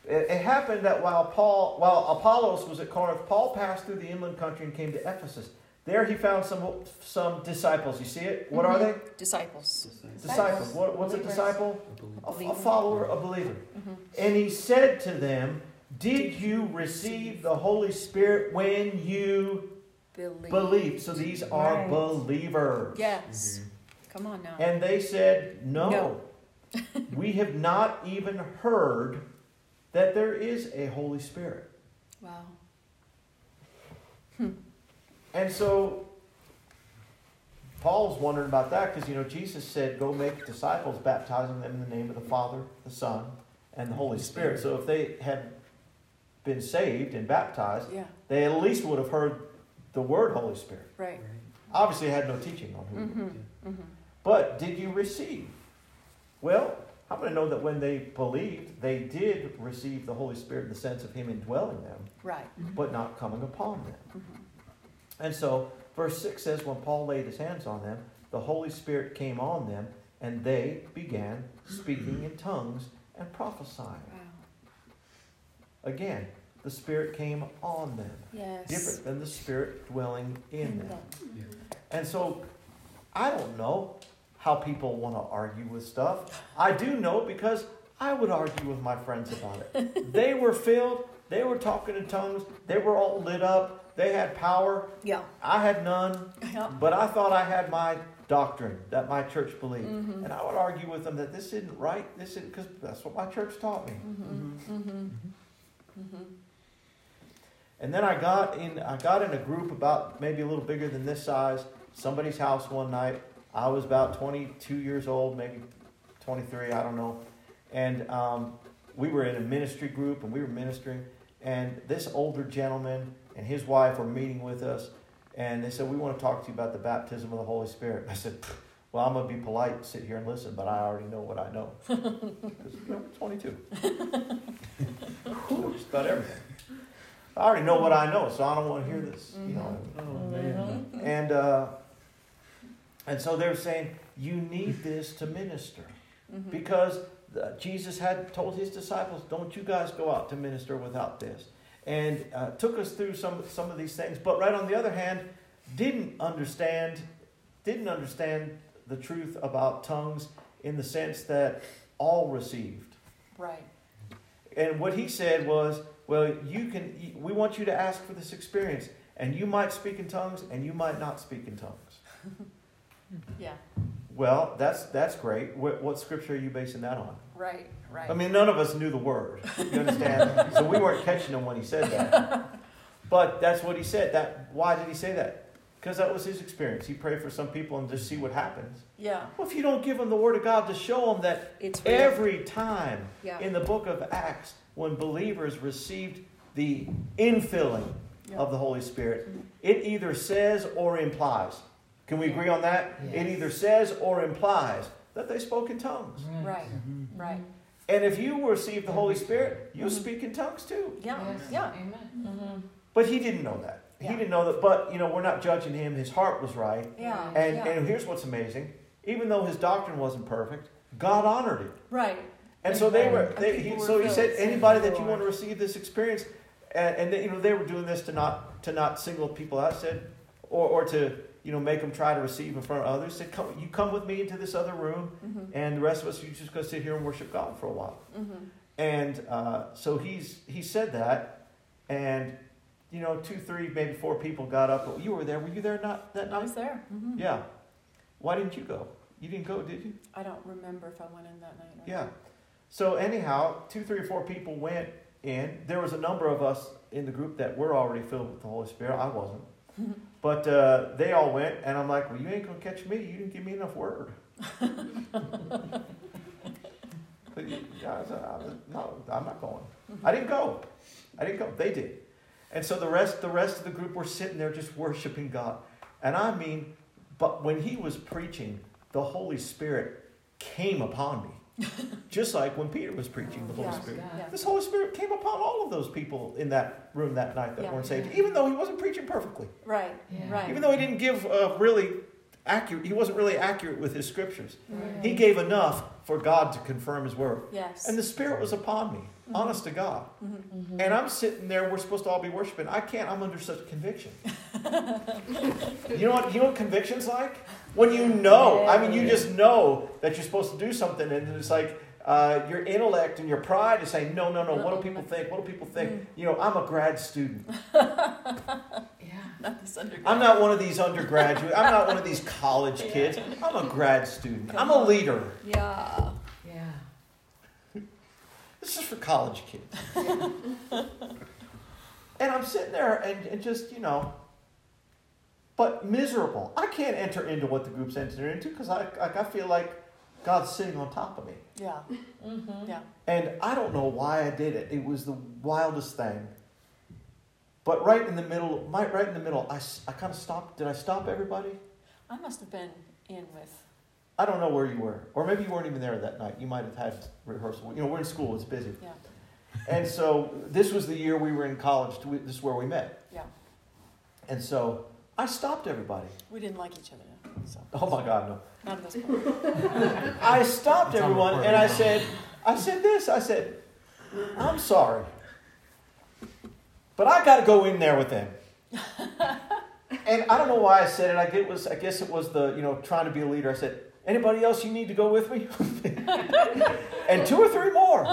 it, it happened that while Paul, while Apollos was at Corinth, Paul passed through the inland country and came to Ephesus. There he found some some disciples. You see it? What are they? Disciples. Disciples. What, what's a disciple? A, a Believer. follower, a believer. Mhm. And he said to them, "Did you receive the Holy Spirit when you Believe. believed?" So these are Right. believers. Yes. Come on now. And they said, No, No. we have not even heard that there is a Holy Spirit. wow. And so Paul's wondering about that because, you know, Jesus said, Go make disciples, baptizing them in the name of the Father, the Son, and the Holy Spirit. So if they had been saved and baptized, Yeah. they at least would have heard the word Holy Spirit. Right. Obviously, had no teaching on who. Mm-hmm. Mm-hmm. But did you receive? Well, how to know that when they believed, they did receive the Holy Spirit in the sense of Him indwelling them, Right. but not coming upon them? Mhm. And so, verse 6 says, When Paul laid his hands on them, the Holy Spirit came on them, and they began speaking in tongues and prophesying. Wow. Again, the Spirit came on them, Yes. different than the Spirit dwelling in In them. them. And so I don't know how people want to argue with stuff. I do know because I would argue with my friends about it. they were filled, they were talking in tongues, they were all lit up, they had power. Yeah. I had none, Yeah. but I thought I had my doctrine that my church believed. Mhm. And I would argue with them that this isn't right, this isn't because that's what my church taught me. Mm-hmm. Mm-hmm. Mm-hmm. And then I got in I got in a group about maybe a little bigger than this size, somebody's house one night. I was about 22 years old, maybe 23, I don't know. And um, we were in a ministry group and we were ministering. And this older gentleman and his wife were meeting with us. And they said, We want to talk to you about the baptism of the Holy Spirit. I said, Well, I'm going to be polite sit here and listen, but I already know what I know. 'Cause, you know, 22. Whew, Just about everything. I already know what I know, so I don't want to hear this. You know. Oh, man. And uh, and so they're saying you need this to minister Mm-hmm. because uh, Jesus had told his disciples, "Don't you guys go out to minister without this." And uh, took us through some some of these things, but right on the other hand, didn't understand didn't understand the truth about tongues in the sense that all received. Right. And what he said was, well, you can. We want you to ask for this experience, and you might speak in tongues, and you might not speak in tongues. Yeah. Well, that's that's great. What, what scripture are you basing that on? Right. Right. I mean, none of us knew the word. You understand? so we weren't catching him when he said that. But that's what he said. That why did he say that? Because that was his experience. He prayed for some people and just see what happens. yeah. Well, if you don't give them the word of God to show them that It's real. every time Yeah. in the book of Acts, when believers received the infilling Yeah. of the Holy Spirit, it either says or implies. Can we agree on that? It either says or implies that they spoke in tongues. Right. Mm-hmm. Right. And if you receive the Holy Spirit, you'll speak in tongues too. Yeah. Yes. Yeah. Amen. Mm-hmm. But he didn't know that. Yeah. He didn't know that. But, you know, we're not judging him. His heart was right. Yeah. And, yeah. and here's what's amazing even though his doctrine wasn't perfect, God honored it. right. And so they were. They, he, so he said, anybody that you want to receive this experience, and, and they, you know they were doing this to not to not single people out. Said, or or to you know make them try to receive in front of others. Said, come, you come with me into this other room, Mm-hmm. and the rest of us, you just go sit here and worship God for a while. Mm-hmm. And uh, so he's he said that, and you know, two, three, maybe four people got up. You were there. Were you there not that night? I was there. hmm Yeah. Why didn't you go? You didn't go, did you? I don't remember if I went in that night. Or Yeah. So anyhow, two, three, or four people went in. There was a number of us in the group that were already filled with the Holy Spirit. I wasn't. But uh, they all went, and I'm like, well, you ain't gonna catch me. You didn't give me enough word. but you, I I was, no, I'm not going. I didn't go. I didn't go. They did. And so the rest, the rest of the group were sitting there just worshiping God. And I mean, but when he was preaching, the Holy Spirit came upon me, just like when Peter was preaching. The Holy Yeah. Spirit. Yeah. This Holy Spirit came upon all of those people in that room that night that Yeah. weren't saved, even though he wasn't preaching perfectly. Right. Yeah. Right. Even though he didn't give uh, really accurate, he wasn't really accurate with his scriptures. Right. He gave enough for God to confirm his word. yes. And the Spirit was upon me, Mhm. honest to God. Mhm. Mhm. And I'm sitting there, we're supposed to all be worshiping. I can't, I'm under such conviction. you know what you know what conviction's like? When you know, I mean you just know that you're supposed to do something and it's like uh, your intellect and your pride is saying, no, no, no, what do people think? What do people think? You know, I'm a grad student. Yeah. Not this underground. I'm not one of these undergraduate. I'm not one of these college kids. I'm a grad student. I'm a leader. Yeah. Yeah. This is for college kids. and I'm sitting there and, and just, you know, but miserable. I can't enter into what the group's entering into because I, like, I feel like God's sitting on top of me. Yeah. Mm-hmm. Yeah. And I don't know why I did it. It was the wildest thing. But right in the middle, my, right in the middle, I, I kind of stopped. Did I stop everybody? I must have been in with. I don't know where you were. Or maybe you weren't even there that night. You might have had rehearsal. You know, we're in school, it's busy. Yeah. And so this was the year we were in college. This is where we met. Yeah. And so I stopped everybody. We didn't like each other. So Oh my God, no. not at this point. I stopped It's everyone and I said, I said this. I said, I'm sorry. But I got to go in there with them. and I don't know why I said it. I get was I guess it was the, you know, trying to be a leader. I said, anybody else you need to go with me? and two or three more.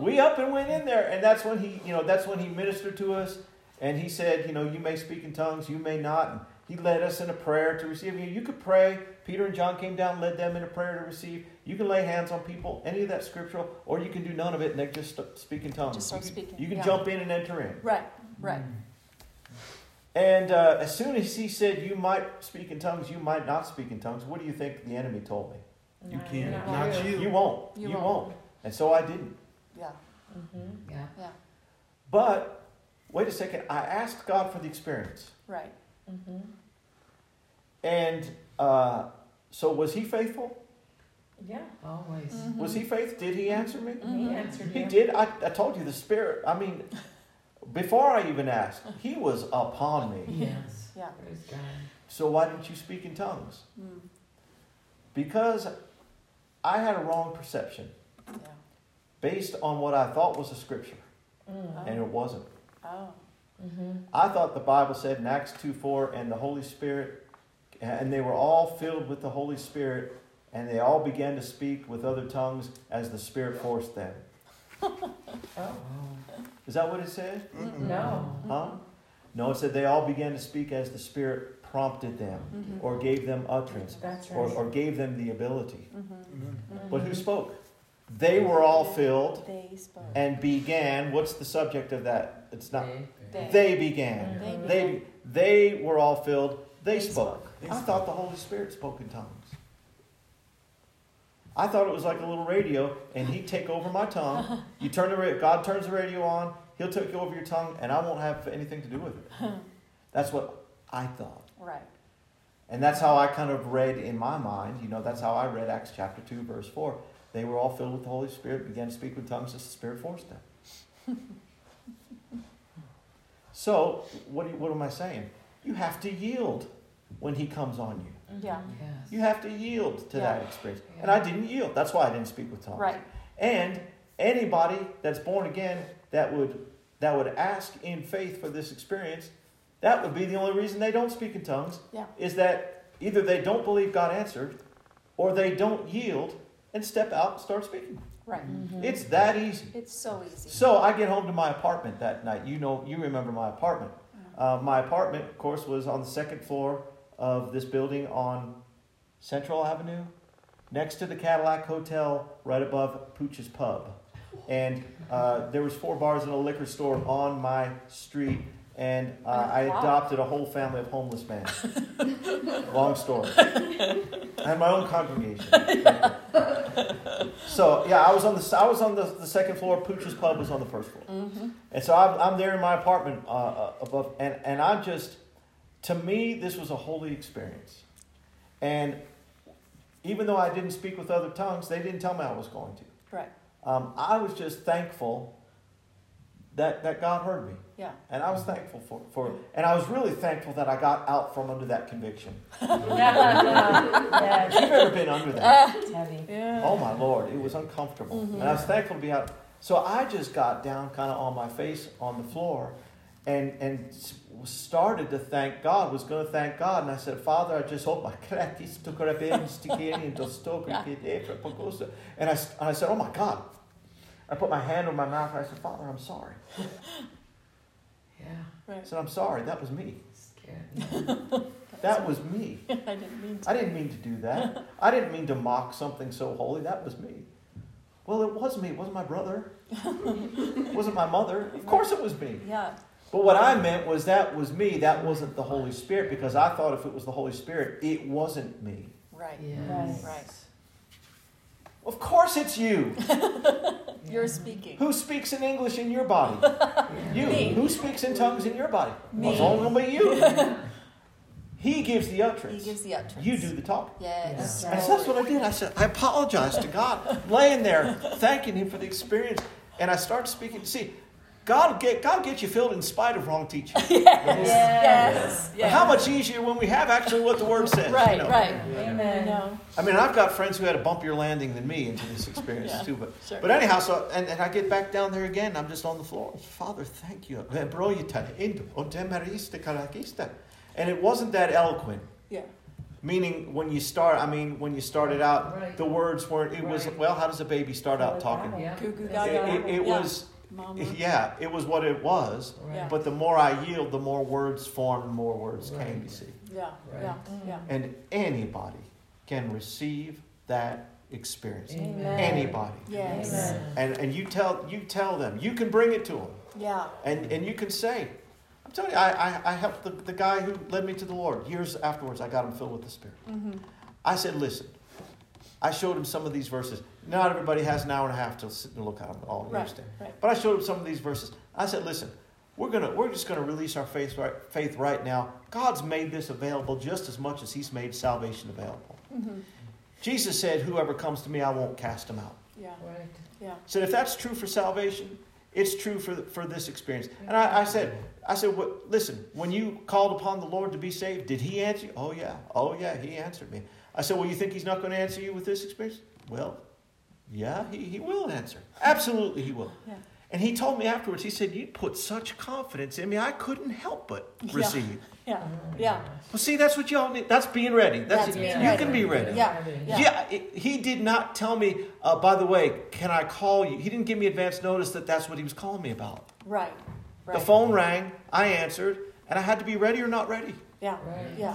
We up and went in there. And that's when he, you know, that's when he ministered to us. And he said, you know, you may speak in tongues, you may not. And he led us in a prayer to receive. You, you could pray. Peter and John came down, led them in a prayer to receive. You can lay hands on people, any of that scriptural, or you can do none of it and they just speak in tongues. Just start you can, speaking, You can yeah. jump in and enter in. Right. Right. And uh, as soon as he said, you might speak in tongues, you might not speak in tongues, what do you think the enemy told me? You can't. not Not you. You won't. You You, won't. won't. And so I didn't. Yeah. Mm-hmm. Yeah. Yeah. But wait a second, I asked God for the experience. Right. Mm-hmm. And uh, so was he faithful? Yeah. Always. Mhm. Was he faithful? Did he answer me? He answered He you. did. I, I told you the Spirit. I mean, before I even asked, he was upon me. Yes. Yeah. Praise God. So why didn't you speak in tongues? Mm. Because I had a wrong perception Yeah. based on what I thought was a scripture, Mm. and it wasn't. Oh. Mm-hmm. I thought the Bible said in Acts 2 4, and the Holy Spirit, and they were all filled with the Holy Spirit, and they all began to speak with other tongues as the Spirit forced them. Oh. Is that what it said? Mm-mm. No. Huh? No, it said they all began to speak as the Spirit prompted them, Mhm. or gave them utterance, That's right. or, or gave them the ability. Mhm. Mm-hmm. But who spoke? They were all filled They spoke. and began. What's the subject of that? It's not. They. They began. They. They they were all filled. They They spoke. They I spoke. thought the Holy Spirit spoke in tongues. I thought it was like a little radio, and He'd take over my tongue. You turn the ra- God turns the radio on. He'll take over your tongue, and I won't have anything to do with it. That's what I thought, Right. and that's how I kind of read in my mind. You know, that's how I read Acts chapter two, verse four. They were all filled with the Holy Spirit, began to speak with tongues as the Spirit forced them. so, what, do you, what am I saying? You have to yield when He comes on you. Yeah. Yes. You have to yield to that Yeah. experience. And I didn't yield. That's why I didn't speak with tongues. Right. And anybody that's born again that would that would ask in faith for this experience, that would be the only reason they don't speak in tongues. Yeah. Is that either they don't believe God answered, or they don't yield and step out and start speaking. Right. Mhm. It's that easy. It's so easy. So I get home to my apartment that night. You know, you remember my apartment. Uh, my apartment, of course, was on the second floor of this building on Central Avenue, next to the Cadillac Hotel, right above Pooch's Pub. And uh, there was four bars and a liquor store on my street, and uh, I adopted a whole family of homeless men. Long story. I had my own congregation. so yeah, I was on the I was on the, the second floor. Pooch's Pub was on the first floor. Mm-hmm. And so I'm, I'm there in my apartment uh, uh, above, and, and I'm just, to me, this was a holy experience. And even though I didn't speak with other tongues, they didn't tell me I was going to. Right. Um, I was just thankful that, that God heard me. Yeah. And I was thankful for, for and I was really thankful that I got out from under that conviction. yeah, You've ever been under that? it's heavy. Yeah. Oh my Lord, it was uncomfortable. Mhm. And I was thankful to be out. So I just got down kind of on my face on the floor and, and started to thank God, was going to thank God. And I said, Father, I just hope my kratis took her up in sticky and just took her kid there. And I, s- and I said, Oh my God. I put my hand on my mouth and I said, Father, I'm sorry. Yeah, I said, I'm sorry. That was me. scared. That was me. I didn't mean to. I didn't mean to do that. I didn't mean to mock something so holy. That was me. Well, it was me. It wasn't my brother. it wasn't my mother. Of course it was me. Yeah. But what I meant was that was me. That wasn't the Holy Spirit because I thought if it was the Holy Spirit, it wasn't me. Right. Yes. Right. Of course it's you. You're speaking. Who speaks in English in your body? You. Me. Who speaks in tongues in your body? Me. Well, it's only going to be you. he gives the utterance. He utterance. gives the utterance. You do the talking. Yes. And so that's what I did. I said, I apologized to God, I'm laying there thanking Him for the experience. And I started speaking. See, God will get, God will get you filled in spite of wrong teaching. Yes. But how much easier when we have actually what the Word says. you Right. know? Right. Amen. No. I mean, I've got friends who had a bumpier landing than me into this experience Yeah, too. But, sure. but anyhow, so and, and I get back down there again. I'm just on the floor. Father, thank you. And it wasn't that eloquent. Yeah. Meaning, when you start, I mean, when you started out, Right. the words weren't. It was well. How does a baby start out talking? Yeah. Goo goo It, it, it Yeah. was, Mama. yeah, it was what it was. Yeah. But the more I yield, the more words formed, and more words came. Right. You see, Yeah. Right. Yeah. Yeah. and anybody can receive that experience. Amen. Anybody. Yes. Amen. And and you tell you tell them. You can bring it to them, Yeah. and and you can say. I'm telling you, I, I, I helped the, the guy who led me to the Lord. Years afterwards, I got him filled with the Spirit. Mm-hmm. I said, listen, I showed him some of these verses. Not everybody has an hour and a half to sit and look at them all. You Right, understand? right. But I showed him some of these verses. I said, listen, we're gonna we're just gonna release our faith right, faith right now. God's made this available just as much as He's made salvation available. Mm-hmm. Jesus said, "Whoever comes to me, I won't cast him out." Yeah. Right. Yeah. He said, if that's true for salvation, it's true for, for this experience. And I, I said, I said, what, listen, when you called upon the Lord to be saved, did he answer you? Oh, yeah. Oh, yeah, he answered me. I said, well, you think he's not going to answer you with this experience? Well, yeah, he, he will answer. Absolutely, he will. Yeah. And he told me afterwards, he said, you put such confidence in me, I couldn't help but receive. Yeah. Yeah. Well, see, that's what y'all need. That's being ready. That's, That's being you ready. can be ready. Yeah. Yeah, Yeah. it- he did not tell me, uh, by the way, can I call you? He didn't give me advance notice that that's what he was calling me about. Right. Right. The phone rang, I answered, and I had to be ready or not ready. Yeah. Right. Yeah.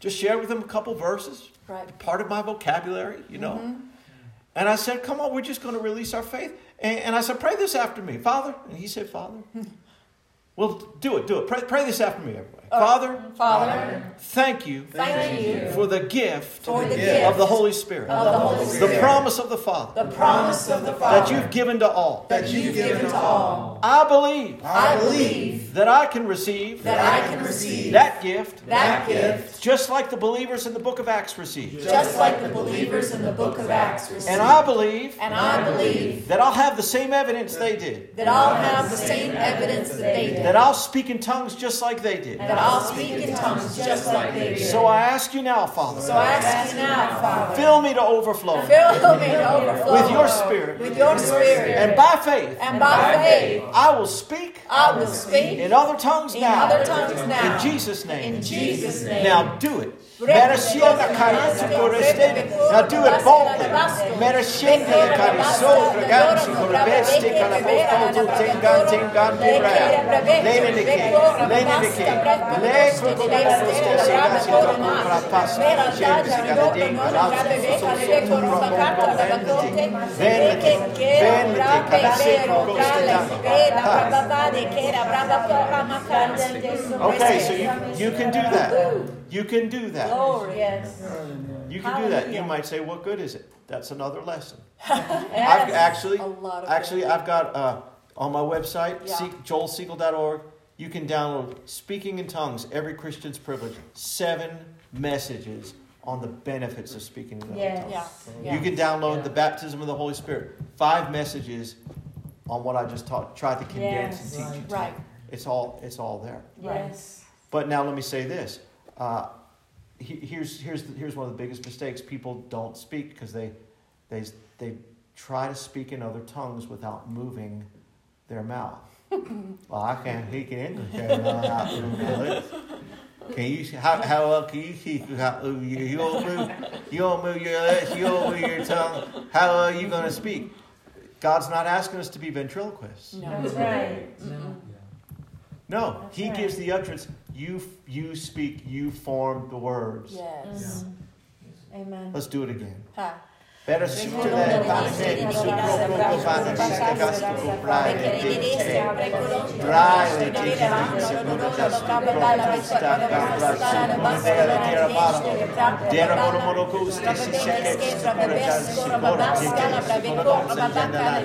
Just shared with him a couple verses, Right. part of my vocabulary, you know. Mhm. And I said, come on, we're just going to release our faith. And, and I said, pray this after me, Father. And he said, Father. Hmm. well, do it, do it. Pray, pray this after me, everybody. All right. Father, Father, thank you thank you for the gift for the of gift the Holy Spirit, of the Holy the promise of the Father the promise of the that Father you've given to all. that you've given to all. I believe I believe that I can receive that I can receive that gift that gift just like the believers in the book of Acts received. just like the believers in the book of Acts received. And I believe And I believe that I'll have the same evidence they did, that I'll have the same evidence that they did. that I'll speak in tongues just like they did. That I'll speak in tongues just like they did. So I ask you now, Father, So I ask you now, Father, fill me to overflow fill me to overflow with your spirit, with your spirit. and by faith, And by faith, I will speak I will speak in other tongues in now. other tongues now. In Jesus' name. In Jesus' name. Now do it. Tokura Pasta. James Galadin Kalasa Sosu Ramon Venditi. Venditi, Venditi, Kalaseko Okay, so you, you can do that. You can do that. Glory. Yes. You can do that. You might say, what good is it? That's another lesson. I've actually, A lot of actually. I've got uh, on my website, Yeah. yeah. joelsiegel.org, you can download Speaking in Tongues, Every Christian's Privilege. Seven messages on the benefits of speaking in other Yes. tongues. Yeah. Yeah. You can download Yeah. the baptism of the Holy Spirit. Five messages on what I just taught. Tried to condense Yes. and teach you. Right. It's all, it's all there. Yes. But now let me say this. Uh, he- here's, here's, the, here's one of the biggest mistakes. People don't speak because they, they, they try to speak in other tongues without moving their mouth. well, I can't speak in English. Can I? Can you, how, how well can you speak? How, you, you don't move, you don't move your lips, you don't move your tongue. How are you going to speak? God's not asking us to be ventriloquists. No. That's right. No. No, That's he right. gives the utterance. You you speak. You form the words. Yes. Mhm. Amen. Let's do it again. Ha. Better suit to that. Pansy, su proprio fanno queste gasto comprare dente. Dry le tinte se non da sta proprio sta cambraccio. Non deve dire mano. Dera moro moro custi si se che ci sta pure già si ora che che si ora non si genda la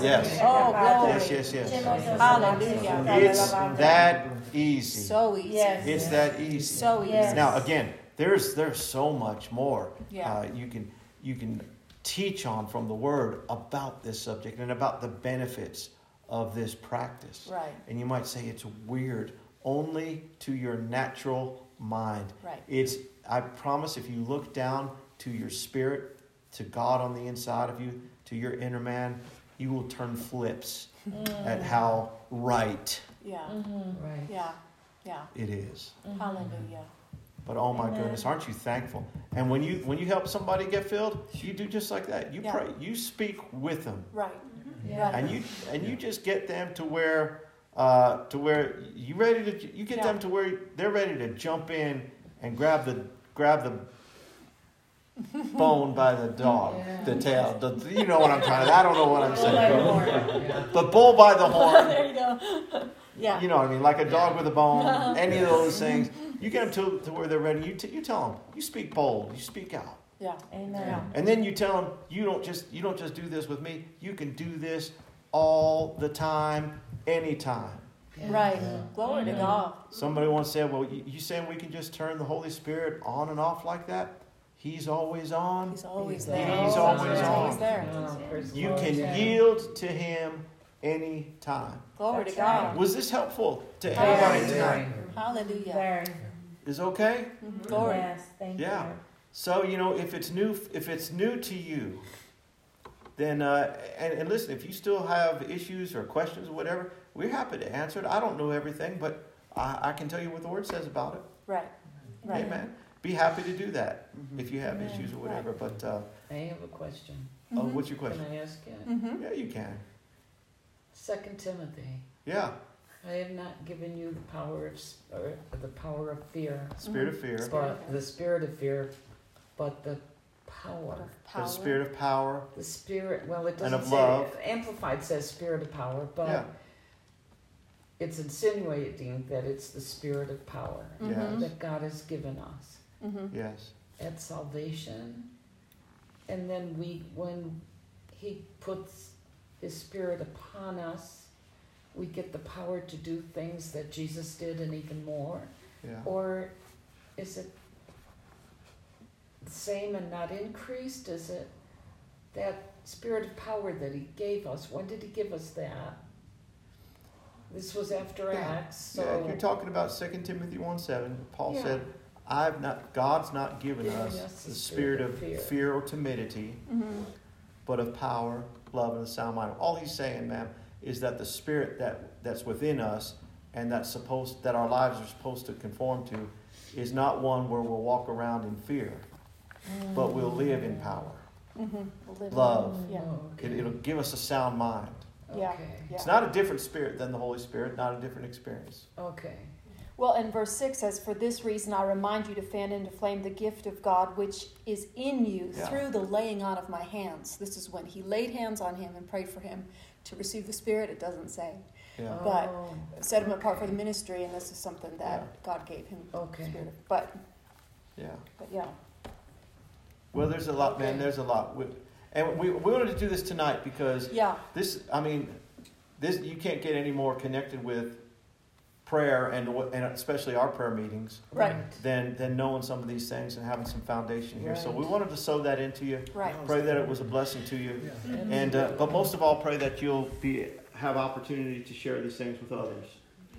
Yes. Oh, glory. Yes, yes, yes. Hallelujah. It's that easy. So easy. Yes. It's that easy. So easy. Yes. Now again, there's there's so much more Yeah. uh, you can you can teach on from the Word about this subject and about the benefits of this practice. Right. And you might say it's weird only to your natural mind. Right. It's I promise if you look down to your spirit, to God on the inside of you, to your inner man, you will turn flips mm. at how right Yeah. Mm-hmm. Mm-hmm. Right. Yeah. Yeah. it is. Hallelujah. But oh my Amen. goodness, aren't you thankful? And when you when you help somebody get filled, you do just like that. You Yeah. pray, you speak with them, Right. Yeah. and you and you just get them to where uh, to where you ready to you get Yeah. them to where they're ready to jump in and grab the grab the bone by the dog, Yeah. the tail. The, you know what I'm trying to. I don't know what I'm Bull by the saying. horn. Yeah. The bull by the horn. there you go. Yeah. You know what I mean? Like a dog with a bone, any of those things. You get them to, to where they're ready. You, t- you tell them, you speak bold, you speak out. Yeah. Amen. And then you tell them, you don't just you don't just do this with me. You can do this all the time, anytime. Right. Glory to God. Somebody once said, "Well, you, you saying we can just turn the Holy Spirit on and off like that? He's always on. He's always He's there. He's always He's on. always there. Oh, praise the You can yield to Him anytime." Glory to God. right. Was this helpful to Very, anybody tonight? Hallelujah. Very. Is okay? Mhm. Glory. Yes. Thank Yeah. you. So you know, if it's new, if it's new to you, then uh, and, and listen, if you still have issues or questions or whatever, we're happy to answer it. I don't know everything, but I, I can tell you what the Word says about it. Right. Right. Amen. Be happy to do that if you have Amen. issues or whatever. But uh, I have a question. oh, Mhm. what's your question? Can? I ask it? Mm-hmm. Yeah, you can. Second Timothy. Yeah, I have not given you the power of s- or the power of fear, spirit of fear, but the spirit of fear, but the power. power. the spirit of power. The spirit. Well, it doesn't And of say. love. Amplified says spirit of power, but Yeah, it's insinuating that it's the spirit of power Mhm. that God has given us Mm-hmm. yes, at salvation, and then we, when He puts His Spirit upon us, we get the power to do things that Jesus did and even more. yeah. Or is it the same and not increased? Is it that spirit of power that he gave us? When did he give us that? This was after Yeah. Acts, so yeah, you're talking about 2 Timothy 1 7. Paul Yeah. said, I've not God's not given Given us us the spirit of fear. fear or timidity, Mm-hmm. but of power, love, and a sound mind. All he's saying, ma'am, is that the spirit that, that's within us and that's supposed that our lives are supposed to conform to is not one where we'll walk around in fear, but we'll live in power. Mm-hmm. Love. Yeah. It, it'll give us a sound mind. Okay. Yeah. It's not a different spirit than the Holy Spirit, not a different experience. Okay. Well, and verse 6 says, For this reason I remind you to fan into flame the gift of God which is in you Yeah. through the laying on of my hands. This is when he laid hands on him and prayed for him to receive the Spirit, it doesn't say. Yeah. But Oh, Set him apart for the ministry, and this is something that Yeah. God gave him. Okay. Spirit but, Yeah. but yeah. Well, there's a lot, man. There's a lot. We, and we, we wanted to do this tonight because Yeah. this, I mean, this you can't get any more connected with prayer and what- and especially our prayer meetings Right. than than knowing some of these things and having some foundation here. So we wanted to sow that into you. Right. Pray that it was a blessing to you, Yeah. and uh, but most of all, pray that you'll be have opportunity to share these things with others.